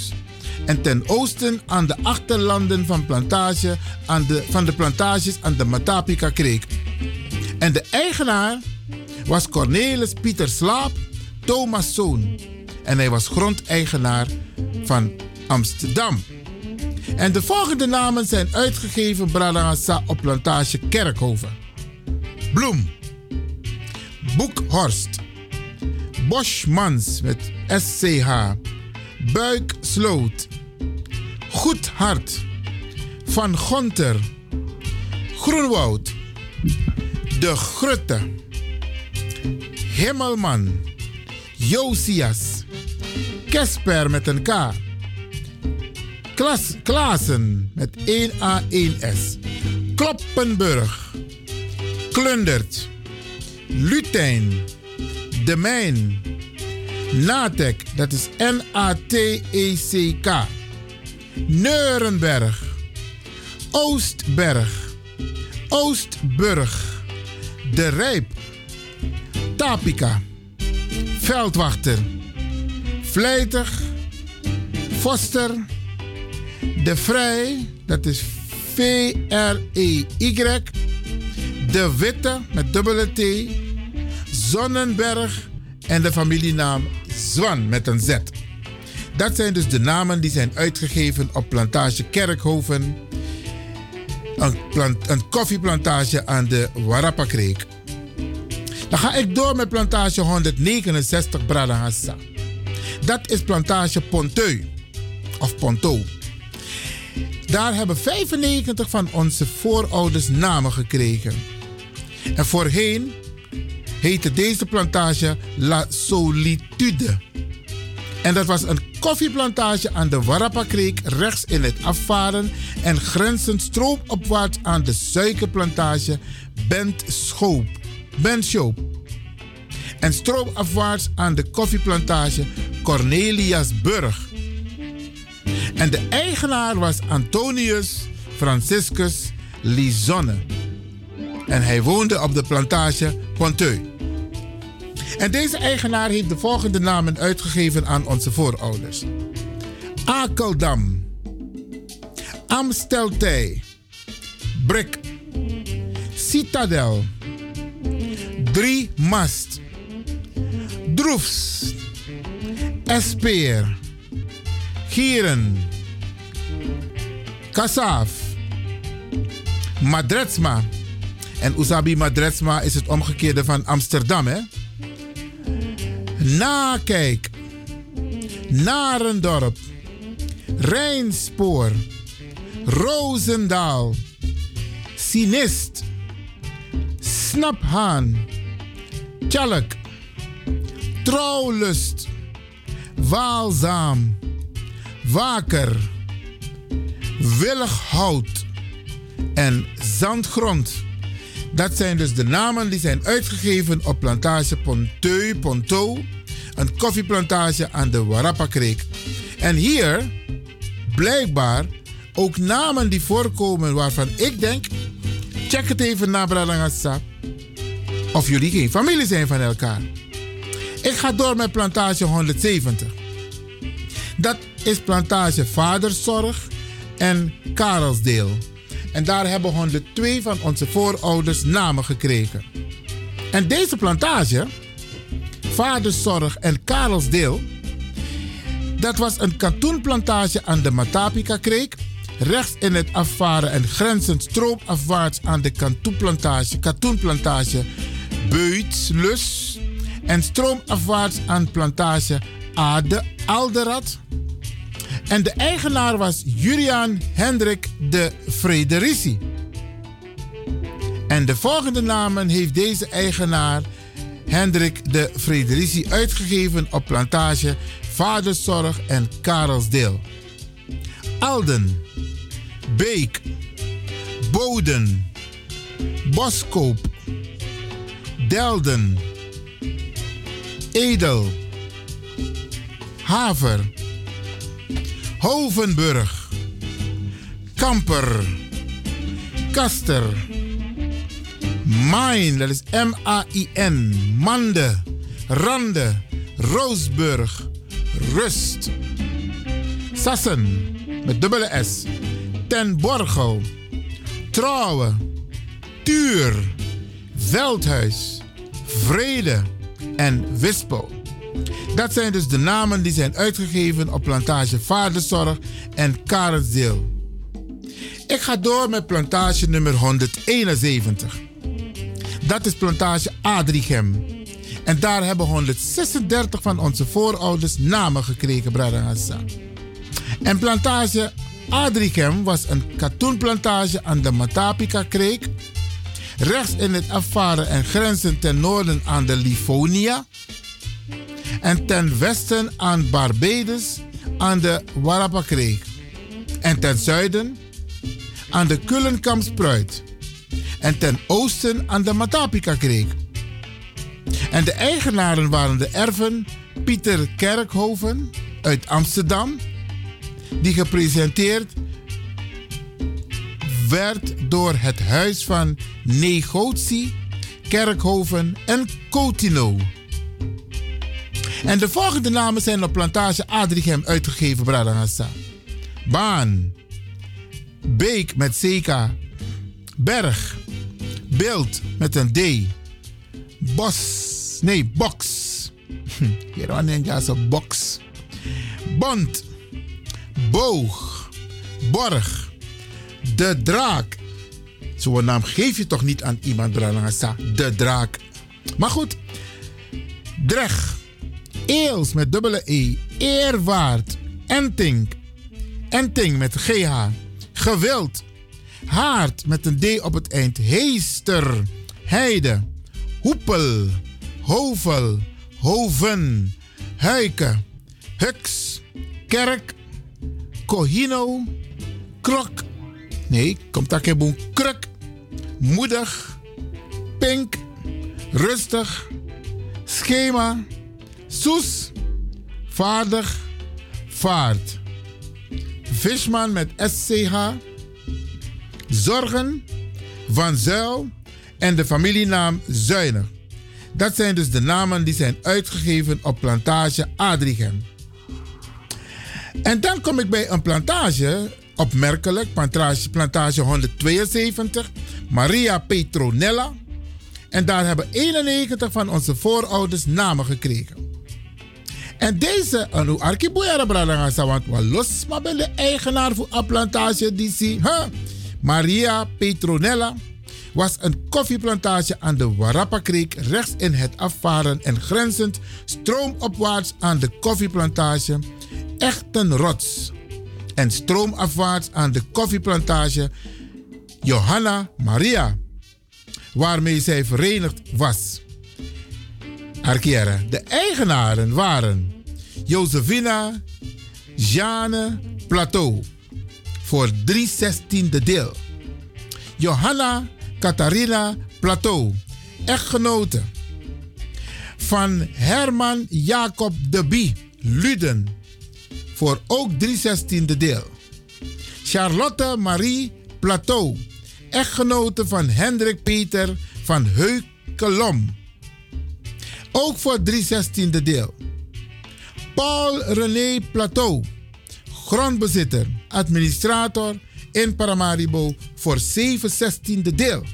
En ten oosten aan de achterlanden van, plantage, aan de, van de plantages aan de Matapika Kreek. En de eigenaar was Cornelis Pieter Slaap, Thomas Zoon. En hij was grondeigenaar van Amsterdam. En de volgende namen zijn uitgegeven Bradangasa op plantage Kerkhoven. Bloem. Boekhorst. Boschmans met SCH. Buiksloot. Goed Hart. Van Gonter. Groenwoud. De Grutte. Himmelman. Josias. Kesper met een K. Klas, Klaassen met 1A1S. Kloppenburg. Klundert. Lutijn. De Mijn. Natek, dat is N-A-T-E-C-K. Neurenberg. Oostberg. Oostburg. De Rijp. Tapika. Veldwachter. Vlijtig. Foster. De Vrij, dat is V-R-E-Y. De Witte met dubbele T. Zonnenberg en de familienaam Zwan met een Z. Dat zijn dus de namen die zijn uitgegeven op plantage Kerkhoven. Een, een koffieplantage aan de Warapakreek. Dan ga ik door met plantage 169 Bradahassa. Dat is plantage Ponteu. Of Ponto. Daar hebben 95 van onze voorouders namen gekregen. En voorheen heette deze plantage La Solitude. En dat was een koffieplantage aan de Warapakreek rechts in het afvaren en grenzend stroopopwaarts aan de suikerplantage Bent Schoop. Bentschoop. En stroopafwaarts aan de koffieplantage Corneliasburg. En de eigenaar was Antonius Franciscus Lisonne. En hij woonde op de plantage Ponteu. En deze eigenaar heeft de volgende namen uitgegeven aan onze voorouders: Akeldam, Amsteltij, Brik, Citadel, Drie Mast, Droefs, Espeer, Gieren, Kassaaf, Madretsma. En Usabi Madretsma is het omgekeerde van Amsterdam, hè? Nakijk, Narendorp, Rijnspoor, Roosendaal, Sinist, Snaphaan, Tjalk, Trouwlust, Waalzaam, Waker, Willighout en Zandgrond. Dat zijn dus de namen die zijn uitgegeven op plantage Ponteu Ponto, een koffieplantage aan de Warapakreek. En hier, blijkbaar, ook namen die voorkomen waarvan ik denk, check het even na Bradangasa, of jullie geen familie zijn van elkaar. Ik ga door met plantage 170. Dat is plantage Vaderszorg en Karelsdeel. En daar hebben 102 van onze voorouders namen gekregen. En deze plantage, Vaderszorg en Karelsdeel, dat was een katoenplantage aan de Matapika-kreek. Rechts in het afvaren en grenzend stroopafwaarts aan de katoenplantage, katoenplantage Beutslus. En stroomafwaarts aan plantage Ade Alderat. En de eigenaar was Julian Hendrik de Frederici. En de volgende namen heeft deze eigenaar Hendrik de Frederici uitgegeven op plantage Vaderszorg en Karelsdeel. Alden, Beek, Boden, Boskoop, Delden, Edel, Haver, Hovenburg, Kamper, Kaster, Main, dat is M-A-I-N, Mande, Rande, Roosburg, Rust, Sassen, met dubbele S, Ten Borgel, Trouwen, Tuur, Veldhuis, Vrede. En Wispel. Dat zijn dus de namen die zijn uitgegeven op plantage Vaderzorg en Karensdeel. Ik ga door met plantage nummer 171. Dat is plantage Adrichem. En daar hebben 136 van onze voorouders namen gekregen, Bradangassa. En plantage Adrichem was een katoenplantage aan de Matapika-kreek. Rechts in het afvaren en grenzen ten noorden aan de Livonia. En ten westen aan Barbados aan de Warapakreek. En ten zuiden aan de Kullenkampspruit. En ten oosten aan de Matapika-kreek. En de eigenaren waren de erven Pieter Kerkhoven uit Amsterdam, die gepresenteerd werd door het huis van Negotie, Kerkhoven en Cotino. En de volgende namen zijn op plantage Adrichem uitgegeven, Bradangassa. Baan, Beek met CK, Berg, Beeld met een D, Bos, nee, Box. Hier je een box. Bond, Boog, Borg, De Draak. Zo'n naam geef je toch niet aan iemand, Bradangassa? De Draak. Maar goed, Dreg, Eels met dubbele E, Eerwaard, Enting, Enting met GH, Gewild, Haard met een D op het eind, Heester, Heide, Hoepel, Hovel, Hoven, Huiken, Hux, Kerk, Kohino, Krok, nee, komt daar geen Kruk, Moedig, Pink, Rustig, Schema, Soes, Vaardig, Vaart. Visman met SCH, Zorgen, Van Zuil en de familienaam Zuinig. Dat zijn dus de namen die zijn uitgegeven op plantage Adrichem. En dan kom ik bij een plantage, opmerkelijk, plantage, plantage 172, Maria Petronella. En daar hebben 91 van onze voorouders namen gekregen. En deze, anu arkiboyara bradangasa, want we los maar ben de eigenaar van een plantage die huh? Maria Petronella was een koffieplantage aan de Warappa-kreek rechts in het afvaren en grenzend stroomopwaarts aan de koffieplantage Echtenrots en stroomafwaarts aan de koffieplantage Johanna Maria, waarmee zij verenigd was. Arkiera. De eigenaren waren Josefina Jeanne Plateau voor 3 zestiende deel. Johanna Catharina Plateau, echtgenote van Herman Jacob de Bie Luden voor ook 3 zestiende deel. Charlotte Marie Plateau, echtgenote van Hendrik Peter van Heukelom ook voor 3 zestiende deel. Paul René Plateau, grondbezitter, administrator in Paramaribo voor 7 zestiende deel.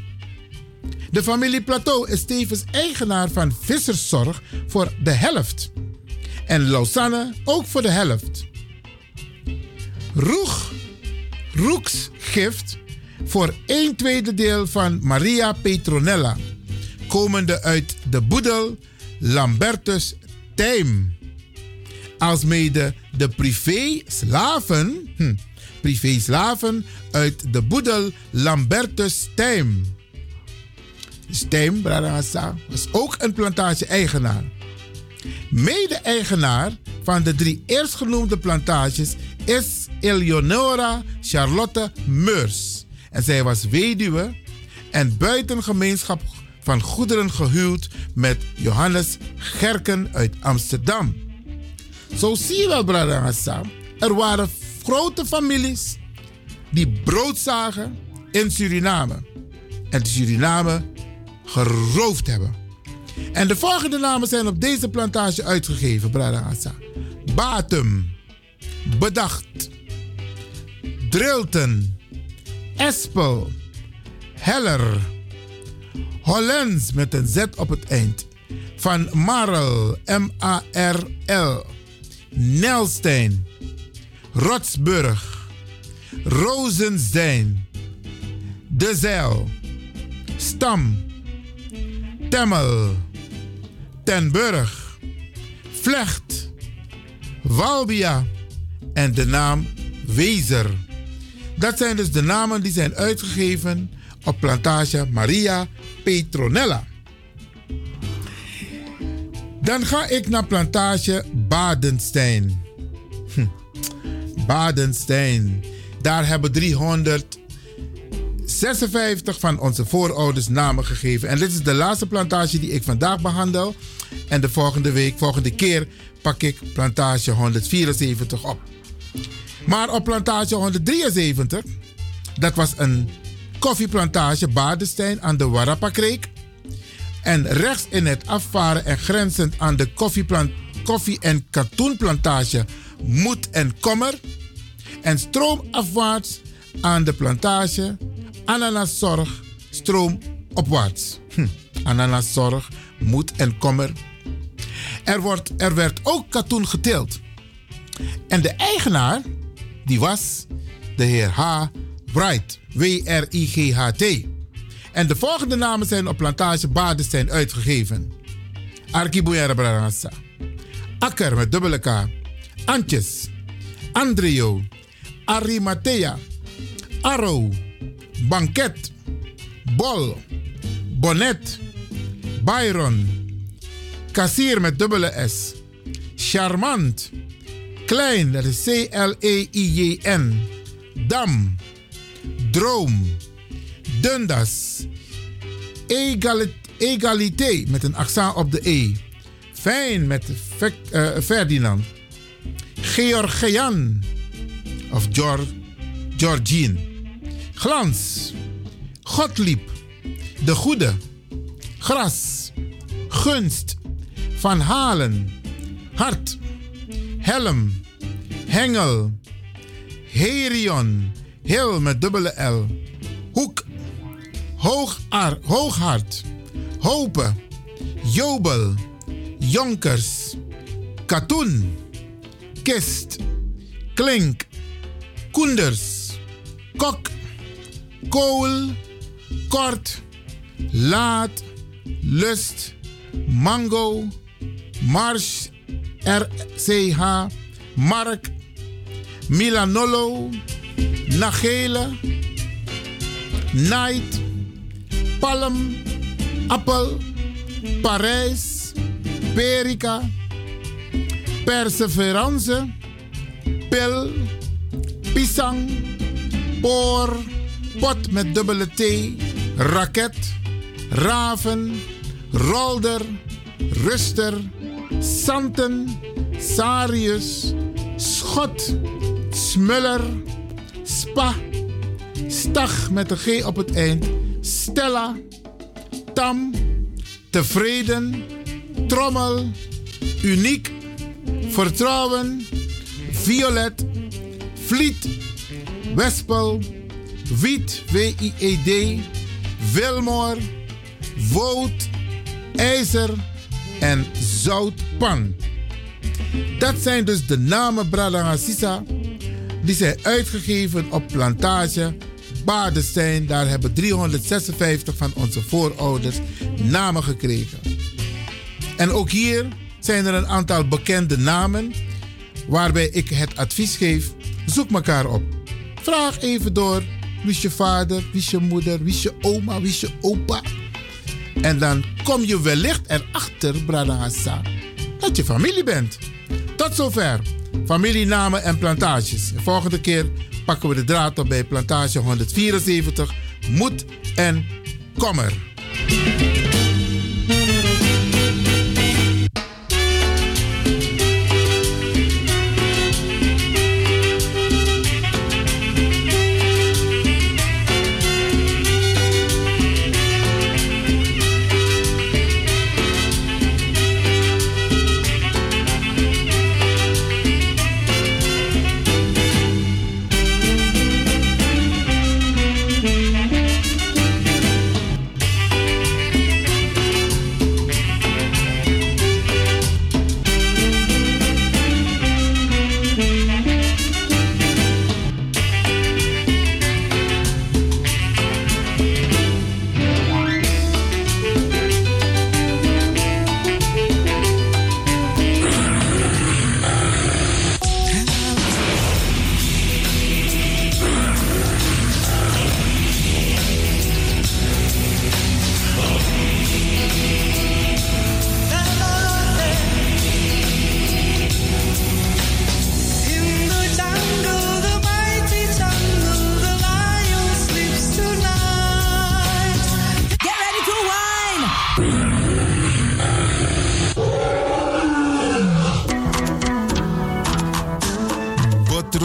De familie Plateau is tevens eigenaar van Visserszorg voor de helft. En Lausanne ook voor de helft. Roeg, Roeksgift voor 1 tweede deel van Maria Petronella, komende uit de boedel Lambertus Tijm. alsmede de privé-slaven, hm, privé-slaven uit de boedel Lambertus Stijm. Stijm, Bradangasa, was ook een plantage-eigenaar. Mede-eigenaar van de drie eerstgenoemde plantages is Eleonora Charlotte Meurs. En zij was weduwe en buiten gemeenschap van goederen gehuwd met Johannes Gerken uit Amsterdam. Zo zie je wel, Hassan. Er waren grote families die brood zagen in Suriname. En Suriname geroofd hebben. En de volgende namen zijn op deze plantage uitgegeven, brother Hassan. Batum, Bedacht, Drilten, Espel, Heller, Hollens met een Z op het eind. Van Marl, M-A-R-L. Nelstein, Rotsburg, Rozenstein, De Zeil, Stam, Temmel, Ten Burg, Vlecht, Walbia. En de naam Wezer. Dat zijn dus de namen die zijn uitgegeven op plantage Maria Petronella. Dan ga ik naar plantage Badenstein. Hm. Badenstein. Daar hebben 356 van onze voorouders namen gegeven. En dit is de laatste plantage die ik vandaag behandel. En de volgende week, volgende keer, pak ik plantage 174 op. Maar op plantage 173, dat was een koffieplantage Badenstein aan de Warapakreek. En rechts in het afvaren en grenzend aan de koffie- en katoenplantage Moed en Kommer. En stroomafwaarts aan de plantage Ananaszorg stroomopwaarts. Hm. Ananaszorg, Moed en Kommer. Er, wordt, er werd ook katoen geteeld. En de eigenaar, die was de heer H. Wright. W-R-I-G-H-T. En de volgende namen zijn op plantage Badenstein uitgegeven. Arkiboyara Brarangasa. Akker met dubbele K. Antjes. Andrio. Arimathea. Arrow. Banket. Bol. Bonnet. Byron. Kassier met dubbele S. Charmant. Klein, dat C-L-E-I-J-N. Dam. Droom. Dundas. Egalit egalité met een accent op de E. Fijn met eh, Ferdinand. Georgian. Of Geor Georgien. Glans. Godliep. De Goede. Gras. Gunst. Van Halen. Hart. Helm. Hengel. Herion. Hil met dubbele L. Hoek. Hoogar, hooghart. Hopen. Jobel. Jonkers. Katoen. Kist. Klink. Koenders. Kok. Kool. Kort. Laat. Lust. Mango. Mars. RCH. Mark. Milanolo. Nagele. Night. Palm. Appel. Parijs. Perica. Perseverance. Pil. Pisang. Poor. Pot met dubbele T. Raket. Raven. Rolder. Ruster. Santen. Sarius. Schot. Smuller. Spa. Stag met een G op het eind. Stella. Tam. Tevreden. Trommel. Uniek. Vertrouwen. Violet. Vliet. Wespel. Wiet. W-I-E-D. Wilmore. Woud. IJzer. En Zoutpan. Dat zijn dus de namen Bradanga Sisa. Die zijn uitgegeven op plantage Badenstein. Daar hebben 356 van onze voorouders namen gekregen. En ook hier zijn er een aantal bekende namen. waarbij ik het advies geef: zoek elkaar op. Vraag even door. Wie is je vader? Wie is je moeder? Wie is je oma? Wie is je opa? En dan kom je wellicht erachter, Bradangasa, dat je familie bent. Tot zover. Familienamen en plantages. De volgende keer pakken we de draad op bij plantage 174. Moed en kommer.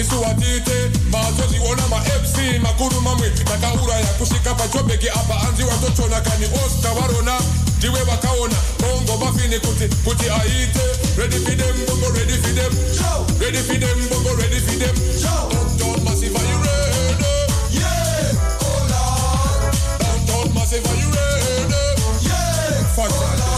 Mazoziona isuwatite mazoziona ma-fc makuru mamwe takauraya kusvika apa. Watotona kani osta varona ndiwe vakaona bongo mafini kuti kuti aite. Ready for them bongo them. Ready for them bongo ready for them. Downtown massive are you ready? Yeah lord downtown massive are you ready? Yeah.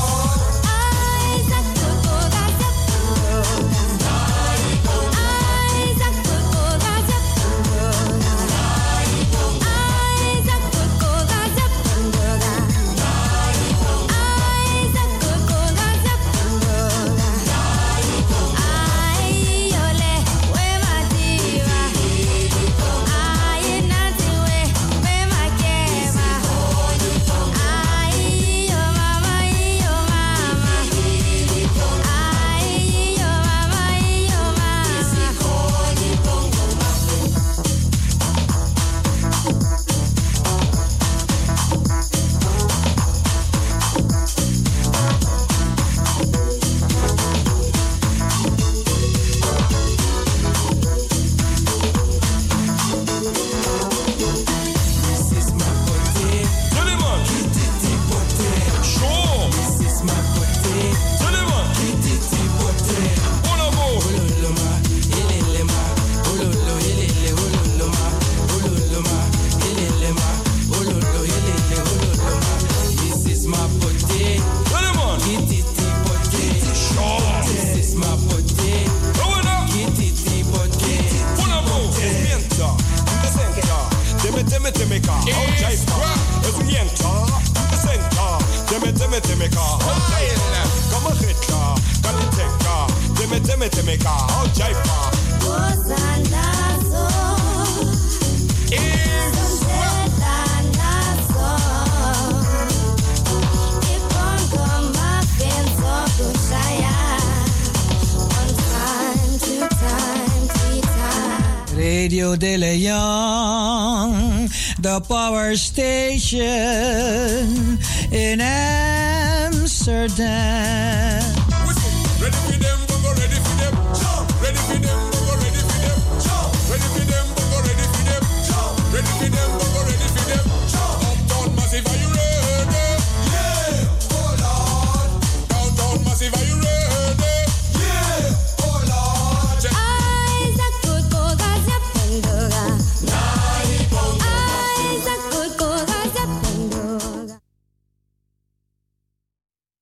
The power station in Amsterdam.